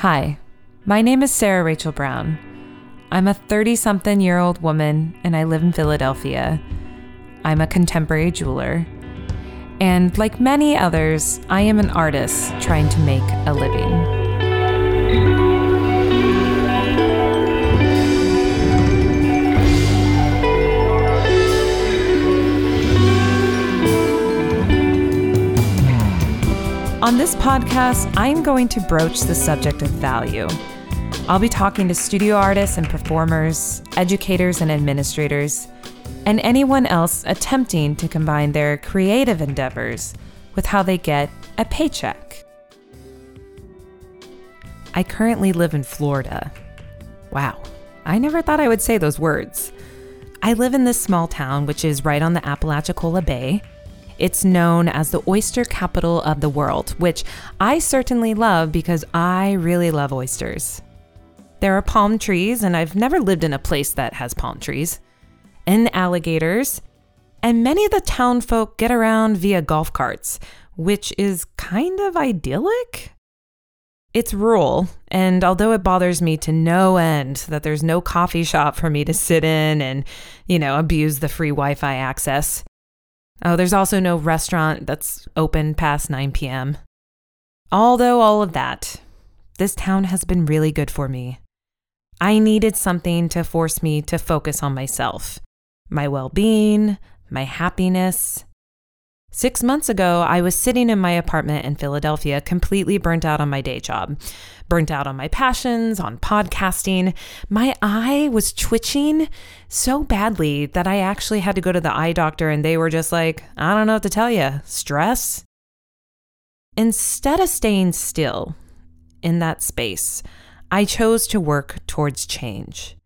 Hi, my name is Sarah Rachel Brown. I'm a 30 something year old woman and I live in Philadelphia. I'm a contemporary jeweler. And like many others, I am an artist trying to make a living. On this podcast, I'm going to broach the subject of value. I'll be talking to studio artists and performers, educators and administrators, and anyone else attempting to combine their creative endeavors with how they get a paycheck. I currently live in Florida. Wow, I never thought I would say those words. I live in this small town, which is right on the Apalachicola Bay it's known as the oyster capital of the world, which I certainly love because I really love oysters. There are palm trees, and I've never lived in a place that has palm trees, and alligators, and many of the town folk get around via golf carts, which is kind of idyllic. It's rural, and although it bothers me to no end that there's no coffee shop for me to sit in and, you know, abuse the free Wi Fi access, Oh, there's also no restaurant that's open past 9 p.m. Although all of that, this town has been really good for me. I needed something to force me to focus on myself, my well being, my happiness, Six months ago, I was sitting in my apartment in Philadelphia, completely burnt out on my day job, burnt out on my passions, on podcasting. My eye was twitching so badly that I actually had to go to the eye doctor, and they were just like, I don't know what to tell you stress. Instead of staying still in that space, I chose to work towards change.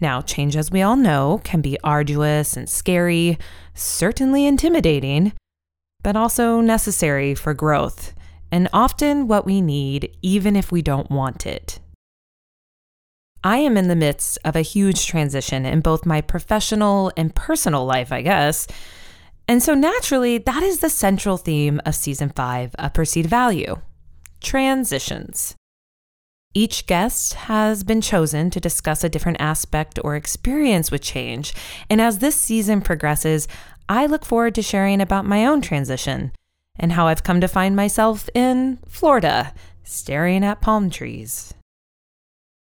Now, change, as we all know, can be arduous and scary, certainly intimidating but also necessary for growth, and often what we need, even if we don't want it. I am in the midst of a huge transition in both my professional and personal life, I guess. And so naturally, that is the central theme of season five of Perceived Value transitions. Each guest has been chosen to discuss a different aspect or experience with change. And as this season progresses, I look forward to sharing about my own transition and how I've come to find myself in Florida, staring at palm trees.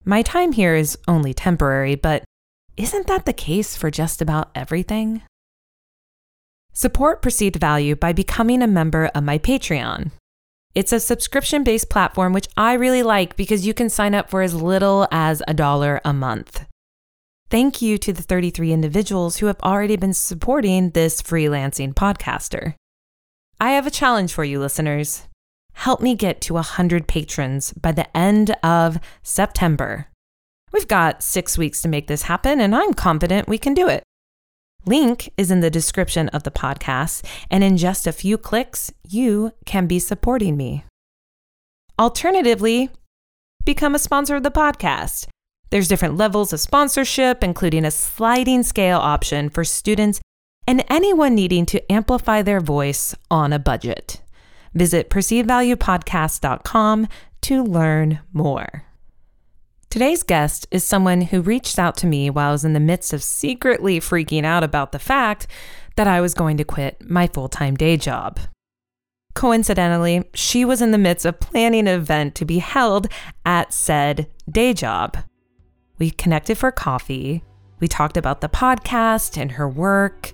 My time here is only temporary, but isn't that the case for just about everything? Support perceived value by becoming a member of my Patreon. It's a subscription based platform which I really like because you can sign up for as little as a dollar a month. Thank you to the 33 individuals who have already been supporting this freelancing podcaster. I have a challenge for you, listeners. Help me get to 100 patrons by the end of September. We've got six weeks to make this happen, and I'm confident we can do it. Link is in the description of the podcast, and in just a few clicks, you can be supporting me. Alternatively, become a sponsor of the podcast. There's different levels of sponsorship, including a sliding scale option for students and anyone needing to amplify their voice on a budget. Visit perceivedvaluepodcast.com to learn more. Today's guest is someone who reached out to me while I was in the midst of secretly freaking out about the fact that I was going to quit my full time day job. Coincidentally, she was in the midst of planning an event to be held at said day job. We connected for coffee. We talked about the podcast and her work.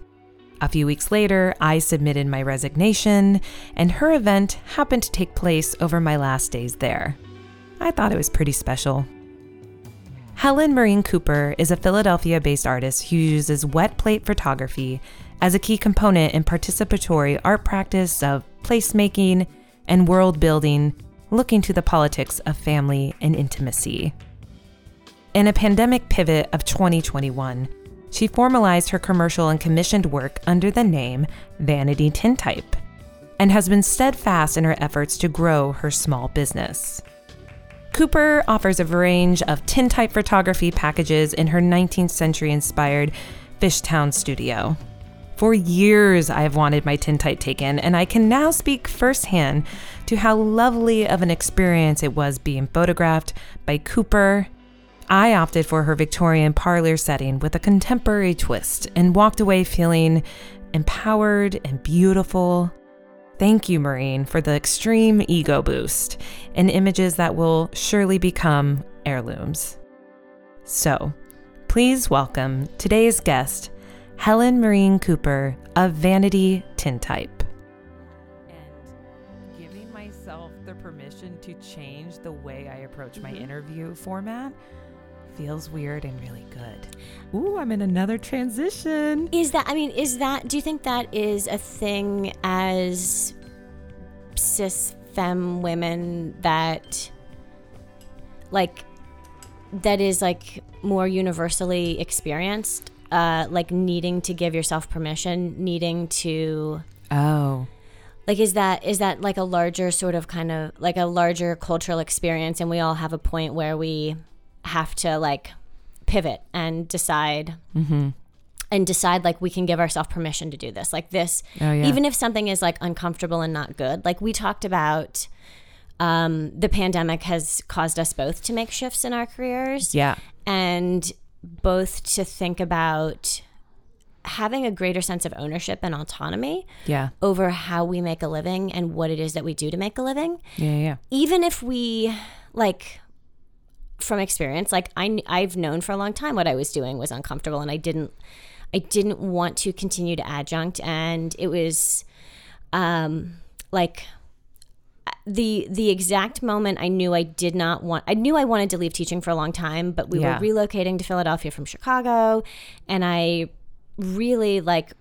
A few weeks later, I submitted my resignation, and her event happened to take place over my last days there. I thought it was pretty special. Helen Maureen Cooper is a Philadelphia based artist who uses wet plate photography as a key component in participatory art practice of placemaking and world building, looking to the politics of family and intimacy. In a pandemic pivot of 2021, she formalized her commercial and commissioned work under the name Vanity Tintype and has been steadfast in her efforts to grow her small business. Cooper offers a range of tintype photography packages in her 19th century inspired Fishtown studio. For years, I have wanted my tintype taken, and I can now speak firsthand to how lovely of an experience it was being photographed by Cooper. I opted for her Victorian parlor setting with a contemporary twist and walked away feeling empowered and beautiful. Thank you, Maureen, for the extreme ego boost and images that will surely become heirlooms. So, please welcome today's guest, Helen Maureen Cooper of Vanity Tintype. And giving myself the permission to change the way I approach my interview format feels weird and really good. Ooh, I'm in another transition. Is that, I mean, is that, do you think that is a thing as cis femme women that, like, that is like more universally experienced? Uh, like needing to give yourself permission, needing to Oh. like is that is that like a larger sort of kind of like a larger cultural experience and we all have a point where we have to like pivot and decide Mm-hmm. and decide like we can give ourselves permission to do this like this Oh, yeah. even if something is like uncomfortable and not good like we talked about um, the pandemic has caused us both to make shifts in our careers Yeah. and both to think about having a greater sense of ownership and autonomy Yeah. over how we make a living and what it is that we do to make a living Yeah. Yeah. even if we like from experience like I, i've known for a long time what i was doing was uncomfortable and i didn't i didn't want to continue to adjunct and it was um like the the exact moment i knew i did not want i knew i wanted to leave teaching for a long time but we Yeah. were relocating to philadelphia from chicago and i really like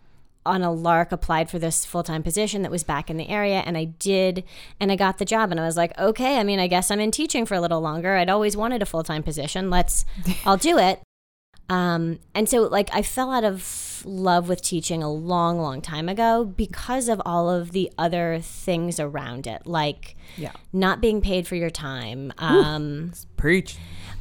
on a lark applied for this full-time position that was back in the area and i did and i got the job and i was like okay i mean i guess i'm in teaching for a little longer i'd always wanted a full-time position let's i'll do it um, and so like i fell out of love with teaching a long long time ago because of all of the other things around it like Yeah. not being paid for your time um, Preach.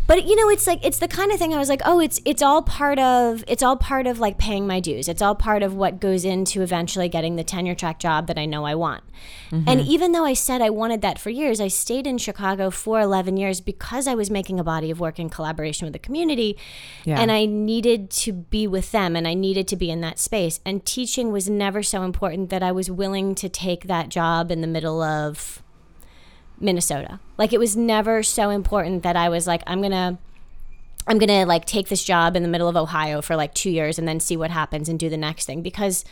But you know it's like it's the kind of thing i was like oh it's it's all part of it's all part of like paying my dues. It's all part of what goes into eventually getting the tenure track job that i know i want. Mm-hmm. And even though i said i wanted that for years i stayed in chicago for 11 years because i was making a body of work in collaboration with the community Yeah. and i needed to be with them and i needed to be in that space. And teaching was never so important that i was willing to take that job in the middle of Minnesota. Like it was never so important that I was like, I'm gonna I'm gonna like take this job in the middle of Ohio for like two years and then see what happens and do the next thing because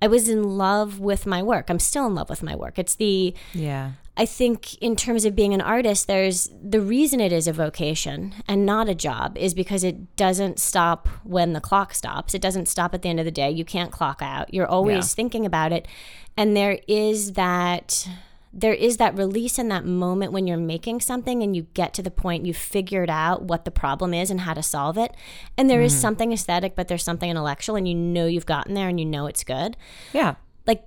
I was in love with my work. I'm still in love with my work. It's the Yeah. I think in terms of being an artist, there's the reason it is a vocation and not a job is because it doesn't stop when the clock stops. It doesn't stop at the end of the day. You can't clock out. You're always Yeah. thinking about it. And there is that there is that release in that moment when you're making something and you get to the point you've figured out what the problem is and how to solve it. And there is mm-hmm. something aesthetic, but there's something intellectual and you know you've gotten there and you know it's good. Yeah. Like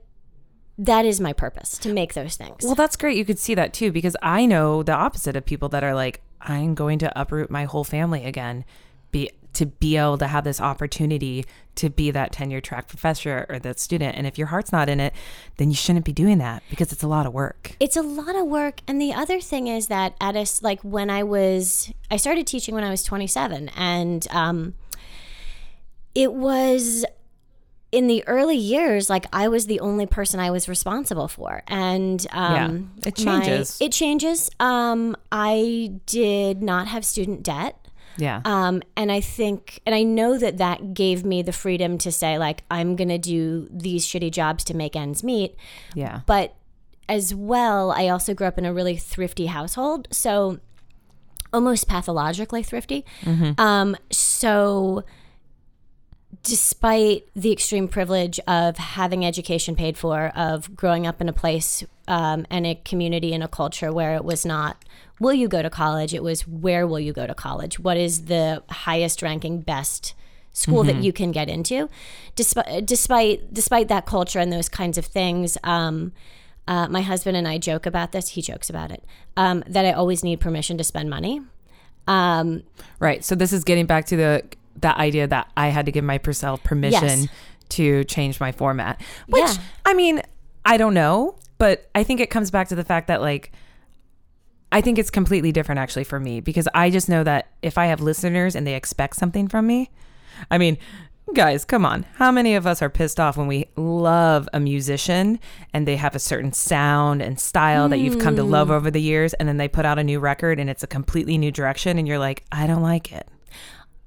that is my purpose to make those things. Well, that's great. You could see that too, because I know the opposite of people that are like, I'm going to uproot my whole family again, be to be able to have this opportunity to be that tenure track professor or that student. And if your heart's not in it, then you shouldn't be doing that because it's a lot of work. it's a lot of work and the other thing is that at a like when i was i started teaching when i was 27 and um it was in the early years like i was the only person i was responsible for and um Yeah, it my- changes. it changes um i did not have student debt Yeah. um, and I think, and I know that that gave me the freedom to say, like, I'm going to do these shitty jobs to make ends meet. yeah. But as well, I also grew up in a really thrifty household. So almost pathologically thrifty. Um, so despite the extreme privilege of having education paid for, of growing up in a place um, and a community and a culture where it was not, will you go to college? It was, where will you go to college? What is the highest ranking, best school that you can get into? Despite, despite, despite that culture and those kinds of things, um, uh, my husband and I joke about this. He jokes about it. Um, that I always need permission to spend money. Um, Right. So this is getting back to the the idea that I had to give myself permission Yes. to change my format. Which Yeah. I mean, I don't know, but I think it comes back to the fact that like I think it's completely different actually for me because I just know that if I have listeners and they expect something from me, I mean, guys, come on. How many of us are pissed off when we love a musician and they have a certain sound and style that you've come to Hmm. love over the years and then they put out a new record and it's a completely new direction and you're like, I don't like it.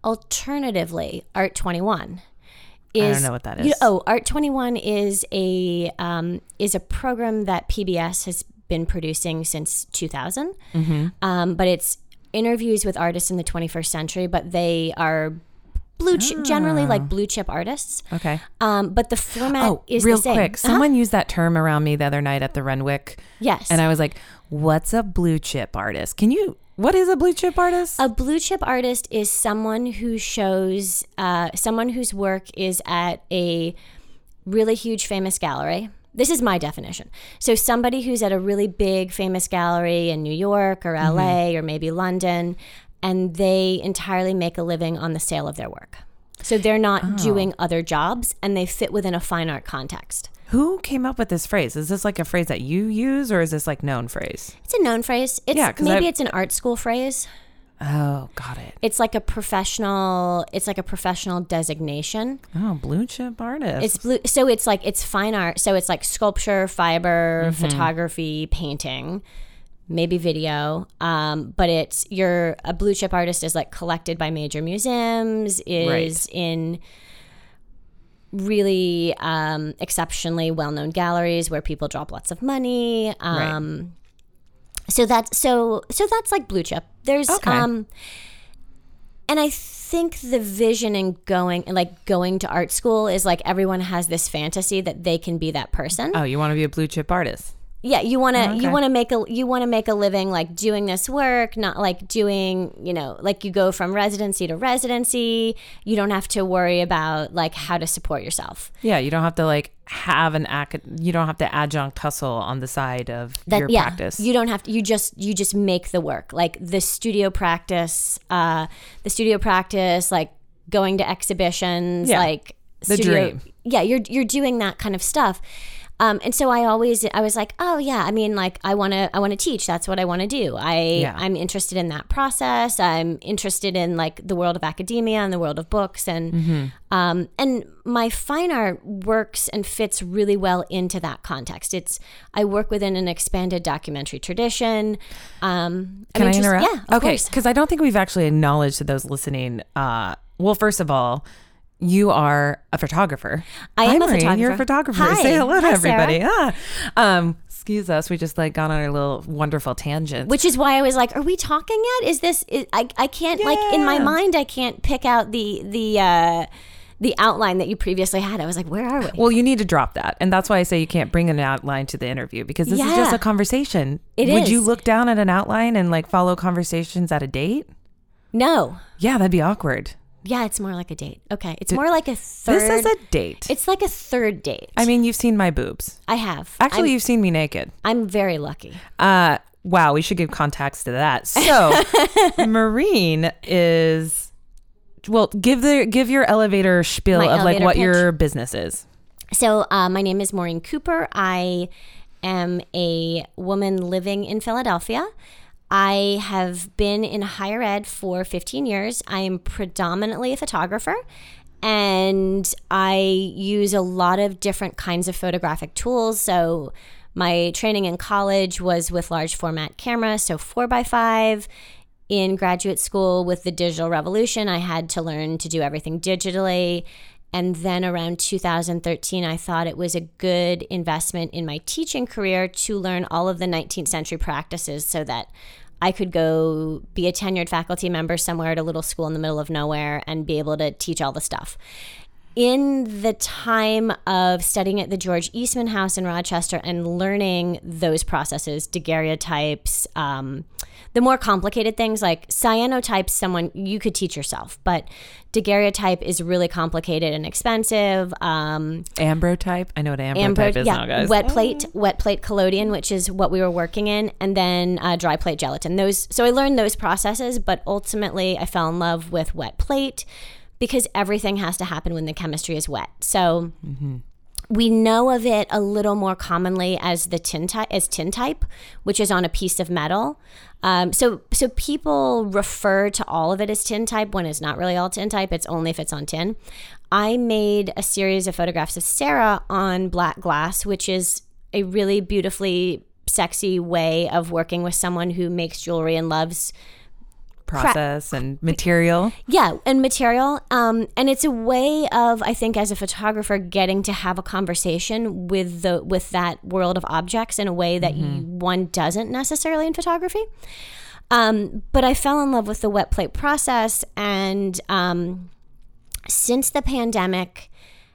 Alternatively, Art 21 I don't know what that you- is. oh, Art 21 is a um, is a program that PBS has been producing since 2000. Mm-hmm. Um, but it's interviews with artists in the 21st century, but they are blue chip, generally like blue chip artists. Okay. Um, but the format Oh, is real the same. quick. Uh-huh. Someone used that term around me the other night at the Renwick. Yes. And I was like, what's a blue chip artist? Can you, what is a blue chip artist? A blue chip artist is someone who shows, uh, someone whose work is at a really huge famous gallery. This is my definition. So, somebody who's at a really big famous gallery in New York or mm-hmm. LA or maybe London, and they entirely make a living on the sale of their work. So, they're not oh. doing other jobs and they fit within a fine art context. Who came up with this phrase? Is this like a phrase that you use or is this like known phrase? It's a known phrase. It's, Yeah, maybe I've- it's an art school phrase. Oh, got it. It's like a professional. It's like a professional designation. Oh, blue chip artist. It's blue. So it's like it's fine art. So it's like sculpture, fiber, Mm-hmm. photography, painting, maybe video. Um, but it's you're a blue chip artist is like collected by major museums. Is Right. in really um, exceptionally well known galleries where people drop lots of money. Um, So that's so so that's like blue chip. There's Okay. um and I think the vision in going and like going to art school is like everyone has this fantasy that they can be that person. oh, you want to be a blue chip artist? Yeah, you want to okay. you want to make a you want to make a living like doing this work, not like doing, you know, like you go from residency to residency. You don't have to worry about like how to support yourself. Yeah, you don't have to like have an acad. You don't have to adjunct hustle on the side of that your yeah practice. you don't have to you just you just make the work like the studio practice uh the studio practice like going to exhibitions Yeah, like the dream. yeah you're you're doing that kind of stuff um, and so I always I was like, oh yeah, I mean like I want to I want to teach. That's what I want to do. I Yeah. I'm interested in that process. I'm interested in like the world of academia and the world of books and Mm-hmm. um, and my fine art works and fits really well into that context. It's I work within an expanded documentary tradition. Um, Can I, I'm interest- interrupt? Yeah, of okay, because I don't think we've actually acknowledged to those listening. Uh, well, first of all, you are a photographer. I Hi, am a Maureen, You're a photographer. photographer. Hi. Say hello to Hi, everybody. Ah. Um, excuse us. We just like got on our little wonderful tangent. Which is why I was like, "Are we talking yet? Is this? Is, I I can't like in my mind I can't pick out the the uh, the outline that you previously had. I was like, where are we? well, you need to drop that, and that's why I say you can't bring an outline to the interview because this is just a conversation. It Would you look down at an outline and like follow conversations at a date? No, Yeah, that'd be awkward. Yeah, it's more like a date. Okay, it's more like a third. This is a date. It's like a third date. I mean, you've seen my boobs. I have Actually, I'm, you've seen me naked. I'm very lucky. Uh, wow, we should give context to that. So, Maureen is well, give the give your elevator spiel My of like what pitch? your business is. So, uh, my name is Maureen Cooper. I am a woman living in Philadelphia. I have been in higher ed for 15 years. I am predominantly a photographer and I use a lot of different kinds of photographic tools. So, my training in college was with large format camera, so 4x5 in graduate school with the digital revolution, I had to learn to do everything digitally. And then around 2013, I thought it was a good investment in my teaching career to learn all of the 19th century practices so that I could go be a tenured faculty member somewhere at a little school in the middle of nowhere and be able to teach all the stuff. In the time of studying at the George Eastman House in Rochester and learning those processes, daguerreotypes, um, the more complicated things like cyanotypes, someone you could teach yourself, but daguerreotype is really complicated and expensive. Um, Ambrotype. I know what ambrotype Ambro- is yeah, now, guys. wet plate, wet plate collodion, which is what we were working in, and then uh, dry plate gelatin. Those, so I learned those processes, but ultimately I fell in love with wet plate because everything has to happen when the chemistry is wet. So we know of it a little more commonly as the tin type as tin type, which is on a piece of metal. Um, so so people refer to all of it as tin type when it's not really all tin type. It's only if it's on tin. I made a series of photographs of Sarah on black glass, which is a really beautifully sexy way of working with someone who makes jewelry and loves Process and material. yeah, and material. Um, and it's a way of, I think, as a photographer, getting to have a conversation with the with that world of objects in a way that you, one doesn't necessarily in photography. Um, but I fell in love with the wet plate process, and um, since the pandemic,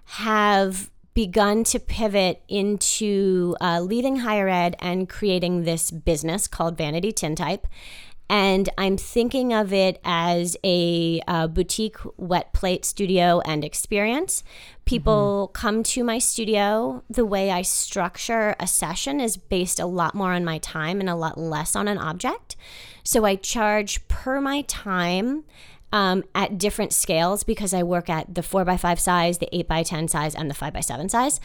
have begun to pivot into uh, leaving higher ed and creating this business called Vanity Tintype. And I'm thinking of it as a uh, boutique wet plate studio and experience. People come to my studio. The way I structure a session is based a lot more on my time and a lot less on an object. So I charge per my time um, at different scales because I work at the 4x5 size, the 8x10 size, and the 5x7 size.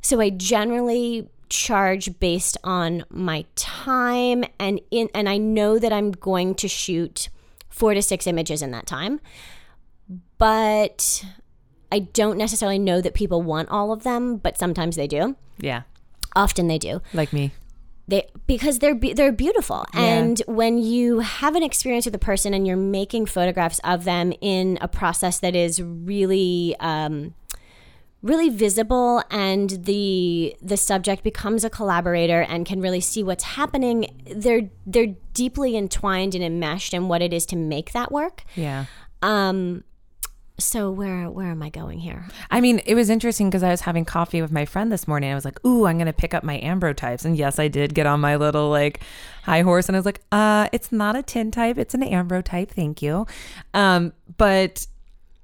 So I generally charge based on my time and in and I know that I'm going to shoot 4 to 6 images in that time. But I don't necessarily know that people want all of them, but sometimes they do. Yeah. Often they do Like me. they because they're be- they're beautiful and when you have an experience with a person and you're making photographs of them in a process that is really um, really visible and the the subject becomes a collaborator and can really see what's happening they're they're deeply entwined and enmeshed in what it is to make that work Yeah. um so where where am i going here I mean, it was interesting because I was having coffee with my friend this morning. I was like, "Ooh, I'm gonna pick up my ambrotypes," and yes, I did get on my little like high horse, and I was like, "Uh, it's not a tin type; it's an ambrotype. Thank you." Um, but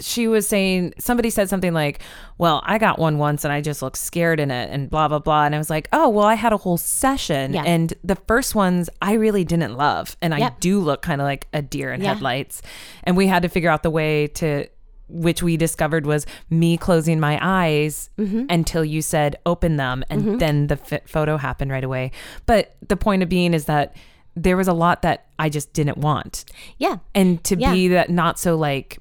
she was saying somebody said something like, "Well, I got one once, and I just looked scared in it, and blah blah blah." And I was like, "Oh, well, I had a whole session, Yeah. and the first ones I really didn't love, and I do look kind of like a deer in Yeah. headlights, and we had to figure out the way to." which we discovered was me closing my eyes Mm-hmm. until you said open them and then the f- photo happened right away but the point of being is that there was a lot that i just didn't want yeah and to Yeah. be that not so like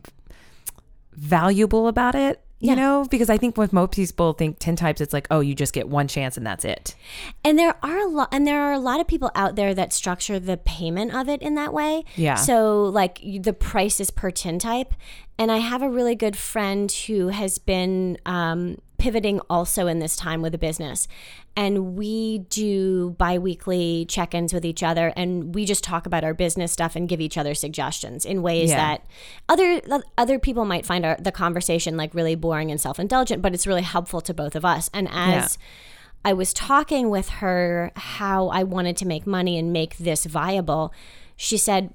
valuable about it you Yeah. know because i think with most people think tin types it's like oh you just get one chance and that's it And there are a lot, and there are a lot of people out there that structure the payment of it in that way. Yeah. So like the price is per tin type, and I have a really good friend who has been um, pivoting also in this time with a business, and we do biweekly check-ins with each other, and we just talk about our business stuff and give each other suggestions in ways Yeah. that other other people might find our, the conversation like really boring and self-indulgent, but it's really helpful to both of us. And as I was talking with her how I wanted to make money and make this viable. She said,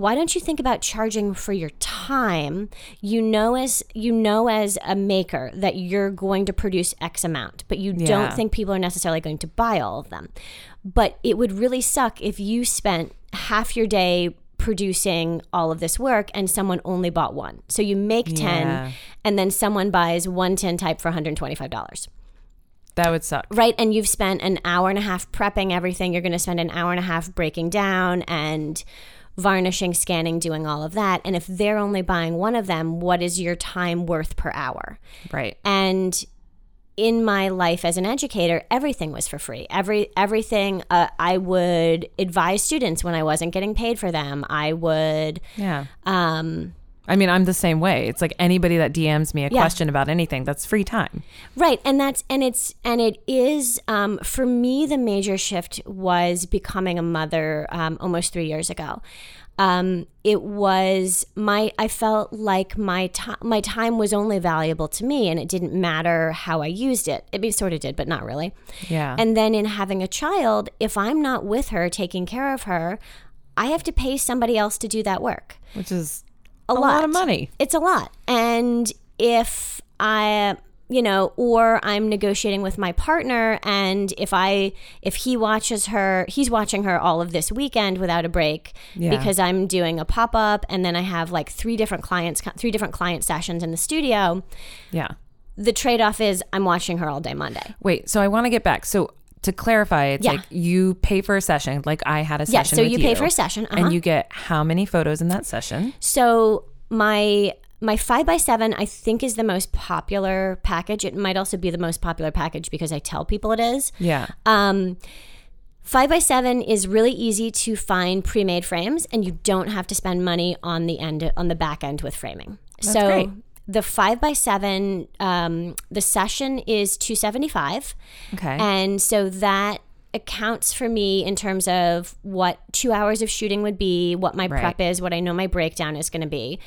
"Why don't you think about charging for your time? You know as you know as a maker that you're going to produce X amount, but you Yeah. don't think people are necessarily going to buy all of them. But it would really suck if you spent half your day producing all of this work and someone only bought one. So you make 10 Yeah. and then someone buys one tin type for $125 that would suck right and you've spent an hour and a half prepping everything you're going to spend an hour and a half breaking down and varnishing scanning doing all of that. And if they're only buying one of them what is your time worth per hour? Right. And in my life as an educator everything was for free. Every everything uh, i would advise students when i wasn't getting paid for them. I would yeah. um, i mean i'm the same way it's like anybody that dms me a Yeah. question about anything that's free time Right, and that's and it's and it is um, for me the major shift was becoming a mother um, almost three years ago. Um, it was my I felt like my time my time was only valuable to me, and it didn't matter how I used it. It mean, sort of did, but not really. yeah And then in having a child, if I'm not with her taking care of her, I have to pay somebody else to do that work which is a, a lot of money It's a lot. And if I you know or i'm negotiating with my partner and if i if he watches her he's watching her all of this weekend without a break Yeah. because i'm doing a pop-up and then i have like three different clients three different client sessions in the studio Yeah. the trade-off is i'm watching her all day monday Wait, so I want to get back. So to clarify, it's Yeah. like you pay for a session, like I had a session. yeah so with you pay for a session uh-huh. and you get how many photos in that session? So my my five by seven I think is the most popular package. It might also be the most popular package because I tell people it is. Yeah. Um, five by seven is really easy to find pre-made frames, and you don't have to spend money on the end on the back end with framing. so great. The five by seven, um, the session is two seventy five. Okay. And so that accounts for me in terms of what two hours of shooting would be, what my Right. prep is, what I know my breakdown is going to be.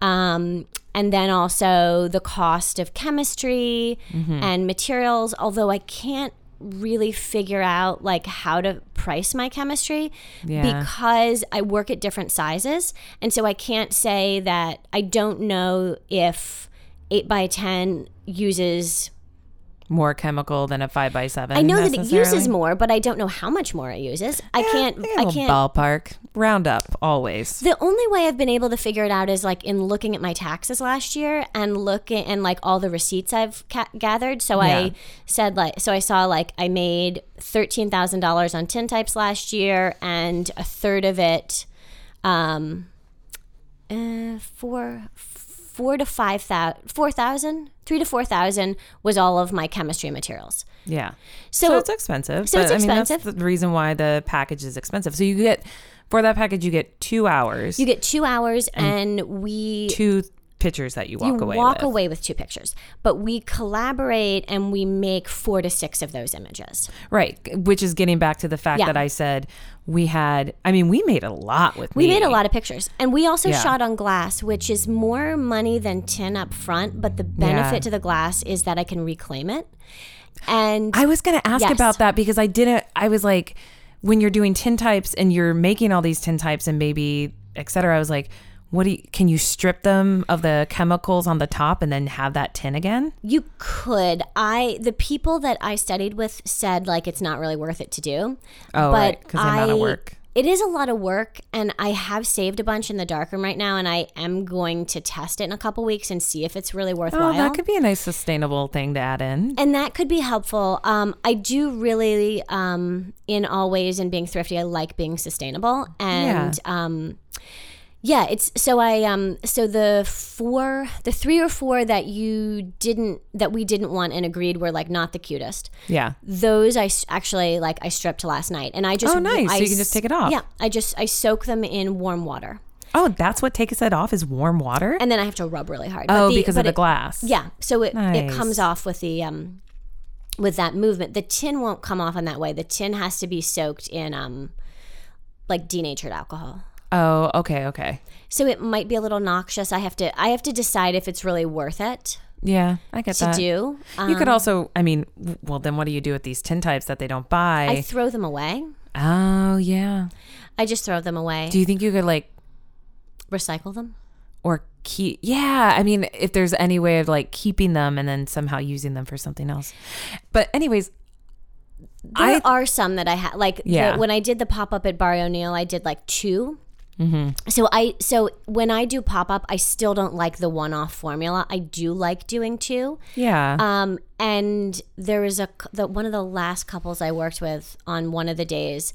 Um, and then also the cost of chemistry Mm-hmm. and materials, although I can't really figure out like how to price my chemistry Yeah. because I work at different sizes and so I can't say that I don't know if 8 by 10 uses More chemical than a five by seven. I know that it uses more, but I don't know how much more it uses. I can't. Yeah, I can't. ballpark round up always. The only way I've been able to figure it out is like in looking at my taxes last year and looking and like all the receipts I've ca- gathered. So Yeah. I said like, so I saw like I made thirteen thousand dollars on tin types last year, and a third of it, um, uh, four, four to five thousand, four thousand, three to four thousand was all of my chemistry materials. Yeah. So- So, it's expensive. so it's but, I mean, expensive. that's the reason why the package is expensive. So you get for that package you get two hours, You get two hours, and, we two pictures that you walk away with. you away walk with. away with two pictures but we collaborate and we make four to six of those images Right. Which is getting back to the fact Yeah. that I said we had I mean, we made a lot with we me. made a lot of pictures and we also Yeah. shot on glass which is more money than tin up front but the benefit Yeah. to the glass is that i can reclaim it and I was going to ask Yes. about that because I didn't. I was like, when you're doing tin types and you're making all these tin types and maybe et cetera, I was like, what do you, can you strip them of the chemicals on the top and then have that tin again? you could i the people that i studied with said like it's not really worth it to do Oh, but right, 'cause the amount of I- work. it is a lot of work and i have saved a bunch in the darkroom right now and i am going to test it in a couple weeks and see if it's really worthwhile Oh, that could be a nice sustainable thing to add in. and that could be helpful. Um, I do really, um, in all ways, and being thrifty, I like being sustainable. And um, yeah, it's so I um, so the four, the three or four that you didn't, that we didn't want and agreed were like not the cutest. Yeah. Those I actually like I stripped last night, and I just Oh, nice. So you can just take it off. Yeah, I just I soak them in warm water, Oh, that's what takes it off is warm water? and then I have to rub really hard. oh, the- because of the it- glass. Yeah, so it, it comes off with the um with that movement. The tin won't come off in that way. The tin has to be soaked in um like denatured alcohol. Oh, okay, okay. So it might be a little noxious. I have to I have to decide if it's really worth it Yeah, I get to that. do. Um, You could also, I mean, well, then what do you do with these tin types that they don't buy? I throw them away. oh, yeah. I just throw them away. Do you think you could like Recycle them. or keep? Yeah, I mean, if there's any way of like keeping them and then somehow using them for something else. But anyways, There I are some that I had like the- when I did the pop up at Barry O'Neill, I did like 2 Mm-hmm. So I so when I do pop up, I still don't like the one off formula. I do like doing two. yeah, Um, and there was a the, one of the last couples I worked with on one of the days.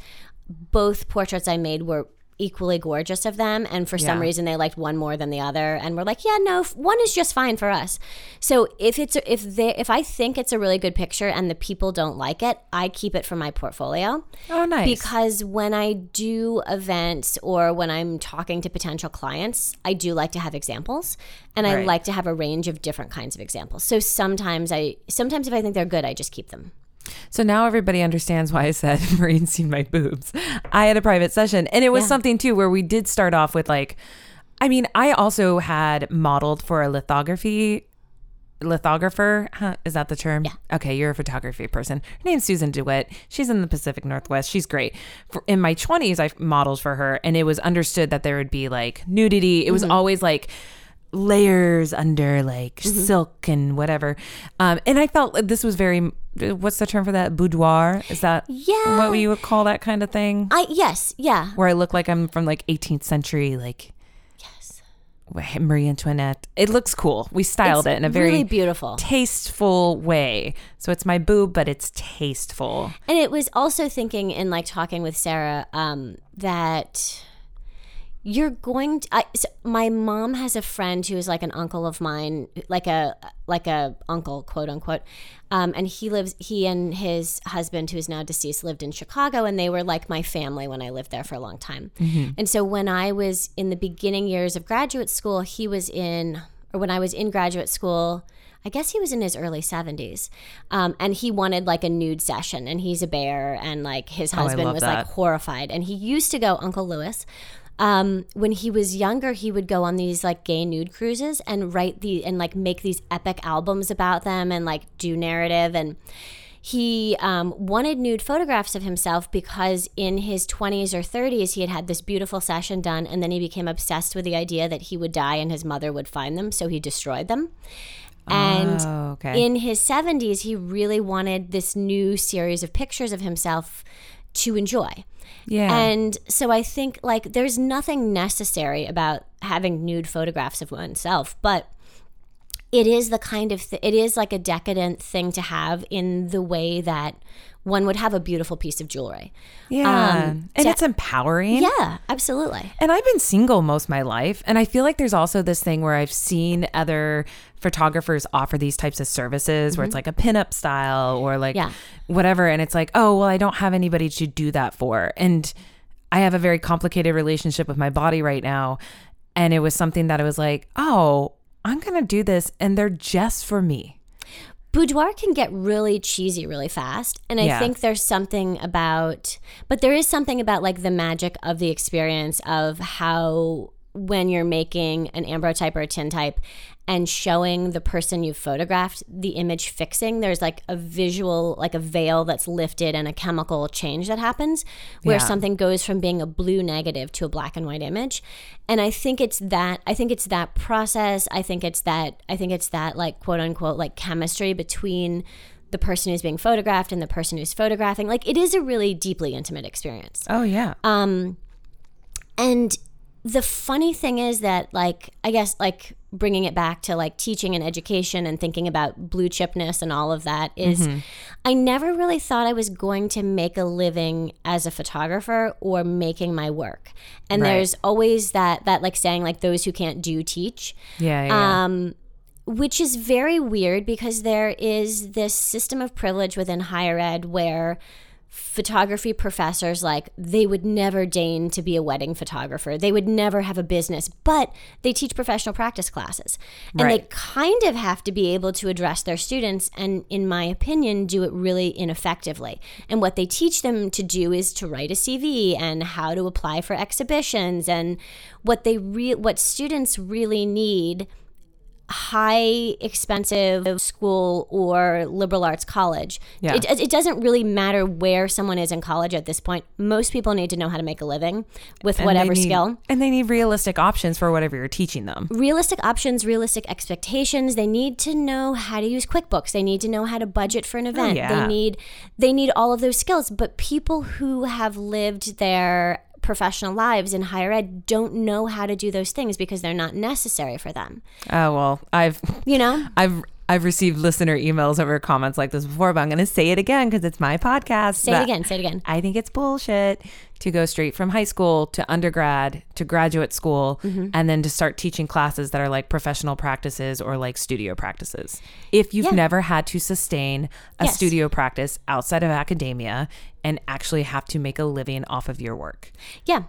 Both portraits I made were equally gorgeous of them, and for some reason they liked one more than the other, and we're like, yeah, no, f- one is just fine for us. So if it's if they if I think it's a really good picture and the people don't like it, I keep it for my portfolio oh, nice. because when I do events or when I'm talking to potential clients, I do like to have examples and I like to have a range of different kinds of examples. So sometimes I sometimes if I think they're good, I just keep them. So now everybody understands why I said Maureen's seen my boobs. I had a private session, and it was Yeah. something too where we did start off with like, I mean, I also had modeled for a lithography lithographer. Huh, is that the term? Yeah. Okay, you're a photography person. Her name's Susan DeWitt. She's in the Pacific Northwest. She's great. For, in my 20s, I modeled for her, and it was understood that there would be like nudity. It was always like layers under like Mm-hmm. silk and whatever. Um, and I felt like this was very, what's the term for that? Boudoir? Is that Yeah. what you would call that kind of thing? I yes, yeah. Where I look like I'm from like 18th century, like Yes. Marie Antoinette. It looks cool. We styled It's it in a very really beautiful. tasteful way. So it's my boob, but it's tasteful. And it was also thinking in like talking with Sarah um, that you're going to. I, so my mom has a friend who is like an uncle of mine, like a like a uncle, quote unquote. Um, and he lives. He and his husband, who is now deceased, lived in Chicago, and they were like my family when I lived there for a long time. And so when I was in the beginning years of graduate school, he was in, or when I was in graduate school. I guess he was in his early 70s. Um, and he wanted like a nude session, and he's a bear, and like his husband love was that. like horrified. And he used to go, Uncle Lewis. Um, when he was younger, he would go on these like gay nude cruises and write the and like make these epic albums about them and like do narrative. And he um, wanted nude photographs of himself because in his 20s or 30s he had had this beautiful session done and then he became obsessed with the idea that he would die and his mother would find them so he destroyed them. And Oh, okay. in his 70s he really wanted this new series of pictures of himself to enjoy yeah. and so I think like there's nothing necessary about having nude photographs of oneself, but it is the kind of th- it is like a decadent thing to have in the way that one would have a beautiful piece of jewelry. yeah. um, and to- it's empowering. Yeah, absolutely. And I've been single most of my life. And I feel like there's also this thing where I've seen other photographers offer these types of services where it's mm-hmm. like a pinup style or like Yeah. whatever. And it's like, oh, well, I don't have anybody to do that for. And I have a very complicated relationship with my body right now. And it was something that I was like, oh, I'm going to do this. And they're just for me. Boudoir can get really cheesy really fast. And I Yeah. think there's something about, but there is something about like the magic of the experience of how when you're making an ambrotype or a tintype and showing the person you've photographed the image fixing, there's like a visual, like a veil that's lifted and a chemical change that happens where Yeah. something goes from being a blue negative to a black and white image. And I think it's that, I think it's that process. I think it's that, I think it's that like quote unquote like chemistry between the person who's being photographed and the person who's photographing. Like it is a really deeply intimate experience. Oh, yeah. Um, and the funny thing is that, like, I guess, like, bringing it back to like teaching and education and thinking about blue chipness and all of that is I never really thought I was going to make a living as a photographer or making my work. And Right. there's always that, that like saying, like, those who can't do teach yeah. yeah. um, which is very weird because there is this system of privilege within higher ed where photography professors like they would never deign to be a wedding photographer. They would never have a business but they teach professional practice classes. And they kind of have to be able to address their students and in my opinion do it really ineffectively. And what they teach them to do is to write a cv and how to apply for exhibitions and what they re- what students really need high expensive school or liberal arts college. Yeah. It, it doesn't really matter where someone is in college at this point. Most people need to know how to make a living with And whatever need- skill. And they need realistic options for whatever you're teaching them. Realistic options, realistic expectations. They need to know how to use QuickBooks. They need to know how to budget for an oh, event. Oh, yeah. They need they need all of those skills. But people who have lived their professional lives in higher ed don't know how to do those things because they're not necessary for them. Oh, well, I've You know? I've I've received listener emails over comments like this before, but I'm going to say it again because it's my podcast. Say it again, say it again. I think it's bullshit to go straight from high school to undergrad to graduate school Mm-hmm. and then to start teaching classes that are like professional practices or like studio practices. If you've Yeah. never had to sustain a Yes. studio practice outside of academia and actually have to make a living off of your work. Yeah.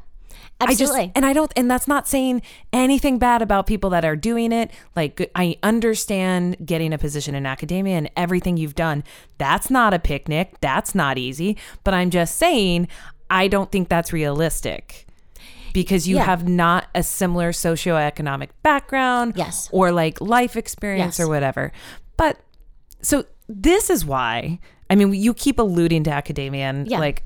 I just Absolutely. and I don't and that's not saying anything bad about people that are doing it. Like I understand getting a position in academia and everything you've done. That's not a picnic. That's not easy, but I'm just saying I don't think that's realistic. Because you Yeah. have not a similar socioeconomic background Yes. or like life experience Yes. or whatever. But so this is why I mean you keep alluding to academia and Yeah. like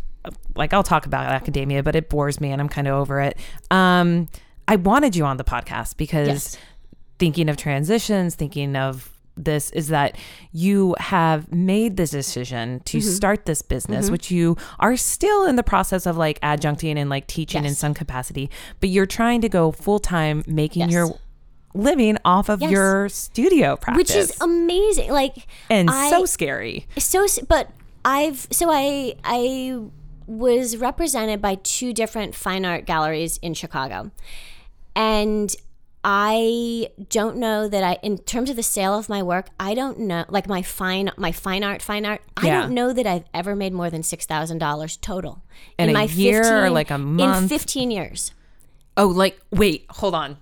like I'll talk about academia, but it bores me and I'm kind of over it. Um, I wanted you on the podcast because Yes. thinking of transitions, thinking of this is that you have made this decision to Mm-hmm. start this business, which you are still in the process of like adjuncting and like teaching in some capacity, but you're trying to go full time making Yes. your living off of Yes. your studio practice. which is amazing. Like and I- so scary. so but i've so i i was represented by two different fine art galleries in chicago and i don't know that i in terms of the sale of my work i don't know like my fine my fine art fine art i Yeah. don't know that i've ever made more than $6000 total In a my year or like a month in month? 15 years Oh, like wait, hold on.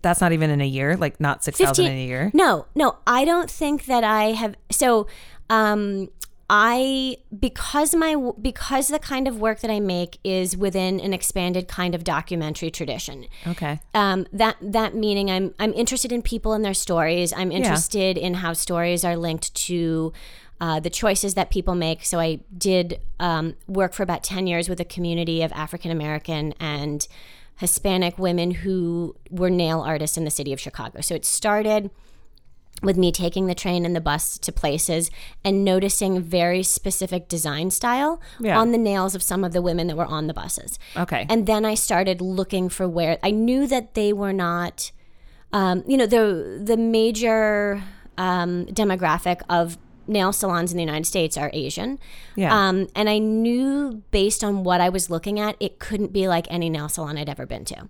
That's not even in a year, like not six thousand in a year. No, no, I don't think that I have. So, um, I because my because the kind of work that I make is within an expanded kind of documentary tradition. Okay. Um, that that meaning I'm I'm interested in people and their stories. I'm interested in how stories are linked to. Uh, the choices that people make. So I did um, work for about ten years with a community of African American and Hispanic women who were nail artists in the city of Chicago. So it started with me taking the train and the bus to places and noticing very specific design style Yeah. on the nails of some of the women that were on the buses. Okay. And then I started looking for where I knew that they were not, um, you know, the the major um, demographic of nail salons in the United States are Asian. Yeah. Um, and I knew based on what I was looking at, it couldn't be like any nail salon I'd ever been to.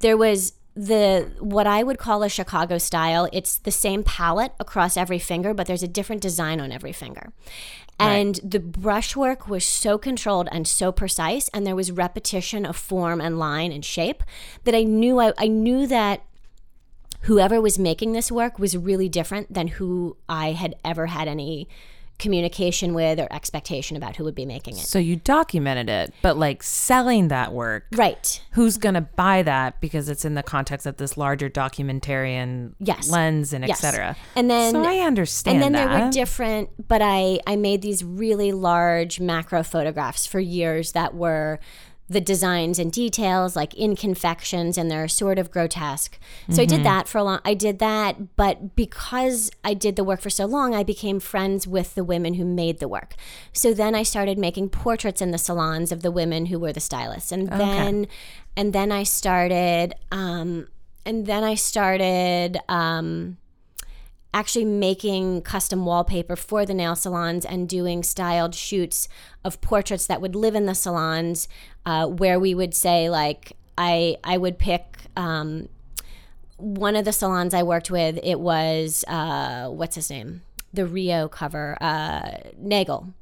There was the what I would call a Chicago style. It's the same palette across every finger, but there's a different design on every finger. And the brushwork was so controlled and so precise, and there was repetition of form and line and shape that I knew I, I knew that whoever was making this work was really different than who I had ever had any communication with or expectation about who would be making it. so you documented it, but like selling that work, Right. who's going to buy that because it's in the context of this larger documentarian Yes. lens and Yes. etc. And then so I understand and then that. there were different but I I made these really large macro photographs for years that were the designs and details like in confections and they're sort of grotesque. So I did that for a long I did that but because I did the work for so long I became friends with the women who made the work. So then I started making portraits in the salons of the women who were the stylists. And then and then I started um and then I started um actually making custom wallpaper for the nail salons and doing styled shoots of portraits that would live in the salons uh, where we would say like I I would pick um, one of the salons I worked with it was uh, what's his name? The Rio cover uh, Nagel.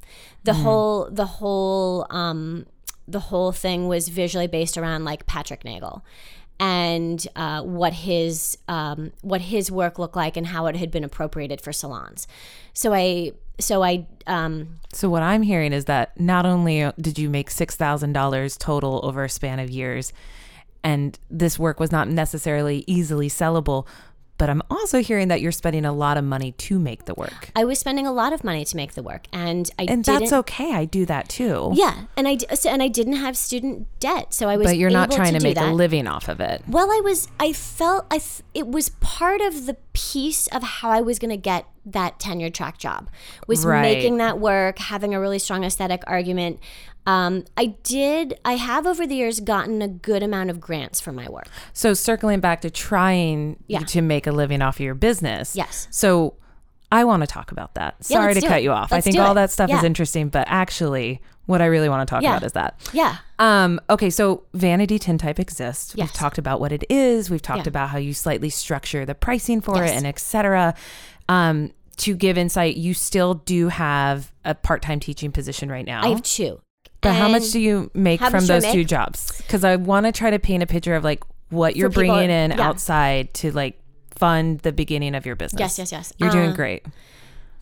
The whole the whole um, the whole thing was visually based around like Patrick Nagel and uh, what his um, what his work looked like and how it had been appropriated for salons. So I so I um, So what I'm hearing is that not only did you make six thousand dollars total over a span of years, and this work was not necessarily easily sellable, but I'm also hearing that you're spending a lot of money to make the work, I was spending a lot of money to make the work, and I and that's okay. I do that too. yeah, and I so, and I didn't have student debt, so I was but you're not trying to, do make that. a living off of it. Well, I was. I felt. I. Th- it was part of the piece of how I was going to get that tenure track job. Was Right. making that work, having a really strong aesthetic argument. Um, I did. I have over the years gotten a good amount of grants for my work. So circling back to trying Yeah. to make a living off of your business. Yes. So I want to talk about that. Yeah, Sorry to cut it. you off. I Let's think all it. that stuff is interesting, but actually what I really want to talk Yeah. about is that. Yeah. Um, okay, so Vanity Tintype exists. We've talked about what it is. We've talked Yeah. about how you slightly structure the pricing for it and et cetera. Um, to give insight, you still do have a part-time teaching position right now. I have two. But how much do you make how from much do I those two make? jobs? Because I want to try to paint a picture of like what you're people- bringing in yeah. outside to like fund the beginning of your business. Yes, yes, yes. You're doing Uh, great.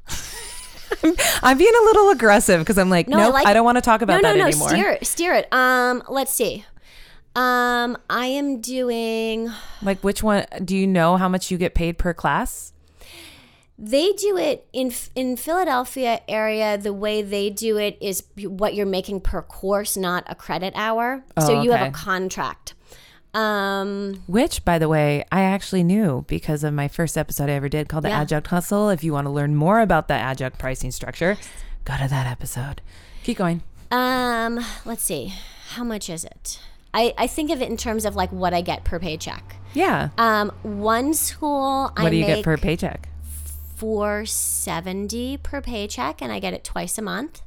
I'm being a little aggressive because I'm like, No, no, I nope, like I don't want to talk about that anymore. Steer it. Steer it. Um, let's see. Um, I am doing. Like, which one? Do you know how much you get paid per class? They do it in in Philadelphia area. The way they do it is what you're making per course, not a credit hour. so Oh, you have a contract. Um, Which, by the way, I actually knew because of my first episode I ever did called The Yeah. Adjunct Hustle. If you want to learn more about the adjunct pricing structure, go to that episode. Keep going. um, let's see. How much is it? I, I think of it in terms of like what I get per paycheck. Yeah. Um, one school I what do you make get per paycheck? Four seventy per paycheck, and I get it twice a month.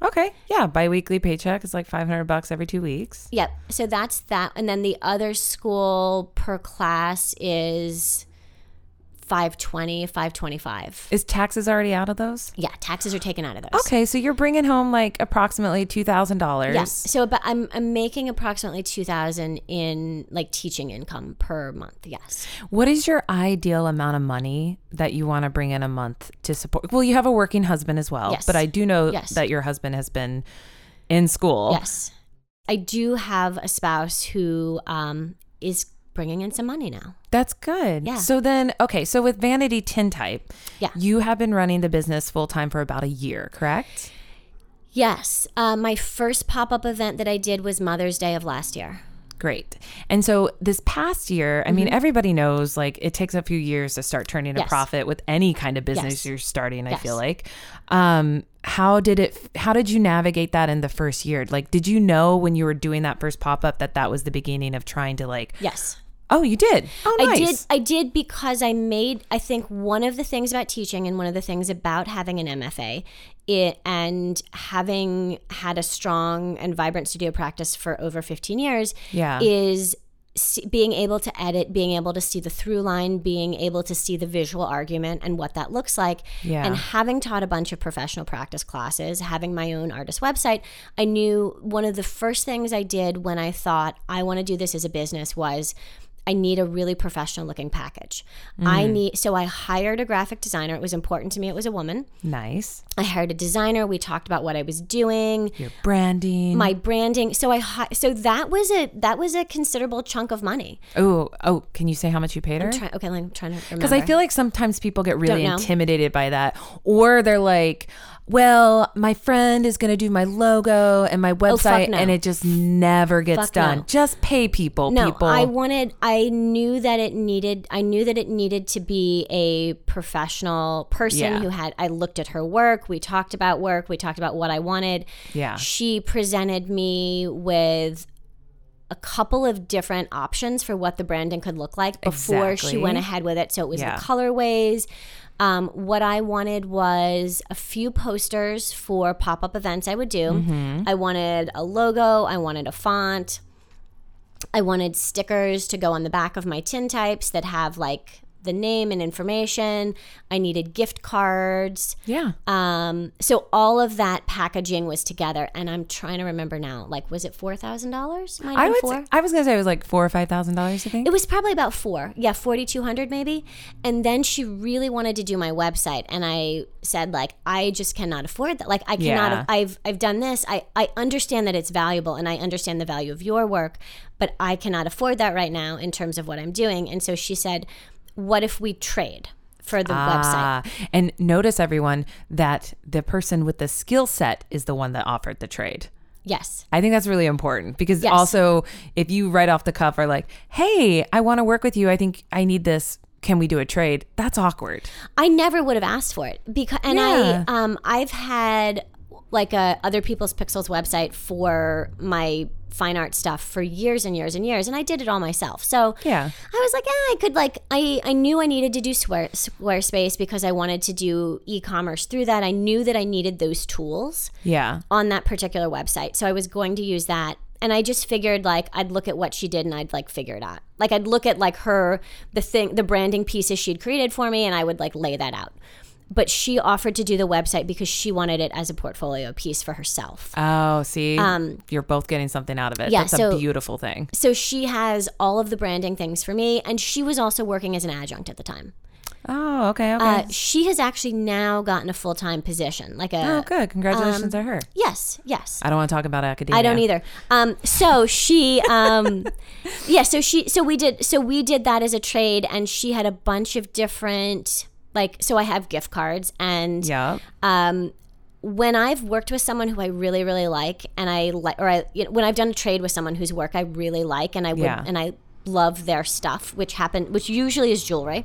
Okay. Yeah. Biweekly paycheck is like 500 bucks every two weeks. Yep. So that's that, and then the other school per class is 520, 525. Is taxes already out of those? Yeah, taxes are taken out of those. Okay. So you're bringing home like approximately $2,000. Yes. So, but I'm I'm making approximately two thousand in like teaching income per month. Yes. What is your ideal amount of money that you want to bring in a month to support? Well, you have a working husband as well, Yes. but I do know Yes. that your husband has been in school. Yes. I do have a spouse who um, is bringing in some money now. That's good. Yeah. So then, okay, so with Vanity Tintype, Yeah. you have been running the business full time for about a year, correct? Yes. Uh, my first pop up event that I did was Mother's Day of last year. Great. And so this past year, I mean, everybody knows like it takes a few years to start turning a Mm-hmm. Yes. profit with any kind of business Yes. you're starting, I Yes. feel like. Um, how did it how did you navigate that in the first year? Like did you know when you were doing that first pop-up that that was the beginning of trying to like Yes. Oh, you did. Oh, nice. I did. I did because I made. I think one of the things about teaching and one of the things about having an MFA, it and having had a strong and vibrant studio practice for over fifteen years, Yeah. is being able to edit, being able to see the through line, being able to see the visual argument and what that looks like. Yeah. And having taught a bunch of professional practice classes, having my own artist website, I knew one of the first things I did when I thought I want to do this as a business was I need a really professional looking package. I Mm. need so I hired a graphic designer. It was important to me it was a woman. Nice. I hired a designer. We talked about what I was doing Your branding. my branding. So I hi- so that was a that was a considerable chunk of money. oh, oh, can you say how much you paid her? Try, okay, I'm trying to remember. Because I feel like sometimes people get really intimidated by that, or they're like, "Well, my friend is going to do my logo and my oh, website, Oh, no. and it just never gets Fuck done." no. Just pay people. no, people. I wanted. I knew that it needed. I knew that it needed to be a professional person Yeah. who had. I looked at her work. We talked about work. We talked about what I wanted. Yeah. She presented me with a couple of different options for what the branding could look like before she went ahead with it. So it was Yeah. the colorways. Um, what I wanted was a few posters for pop up events I would do. Mm-hmm. I wanted a logo, I wanted a font, I wanted stickers to go on the back of my tin types that have like the name and information. I needed gift cards. yeah. Um, so all of that packaging was together, and I'm trying to remember now. Like, was it four thousand dollars? I would. four. Say, I was gonna say it was like four or five thousand dollars. I think. It was probably about four. Yeah, forty two hundred maybe. And then she really wanted to do my website, and I said like, I just cannot afford that. Like, I cannot. Yeah. I've I've done this. I I understand that it's valuable, and I understand the value of your work, but I cannot afford that right now in terms of what I'm doing. And so she said, "What if we trade?" For the website. Ah, and notice everyone that the person with the skill set is the one that offered the trade. Yes. I think that's really important because Yes. also if you right off the cuff are like, "Hey, I want to work with you. I think I need this. Can we do a trade?" That's awkward. I never would have asked for it because, and Yeah. I, um, I've had like a other people's pixels website for my fine art stuff for years and years and years, and I did it all myself. So Yeah. I was like, yeah, I could like, I, I knew I needed to do Square, Squarespace because I wanted to do e-commerce through that. I knew that I needed those tools Yeah. on that particular website. So I was going to use that. And I just figured like I'd look at what she did and I'd like figure it out. Like I'd look at like her the thing the branding pieces she'd created for me and I would like lay that out. But she offered to do the website because she wanted it as a portfolio piece for herself. Oh, see, you're both getting something out of it. Um, yeah, That's a so- beautiful thing. So she has all of the branding things for me and she was also working as an adjunct at the time. Oh, okay, okay. Uh, she has actually now gotten a full-time position. Like a oh, good. Congratulations to her. Yes, yes. I don't want to talk about academia. I don't either. Um, so she, um, yeah, so she, so we did, so we did that as a trade, and she had a bunch of different, like, so I have gift cards, and Yeah. um, when I've worked with someone who I really, really like, and I like, or I, you know, when I've done a trade with someone whose work I really like, and I would, Yeah. and I love their stuff, which happen, which usually is jewelry,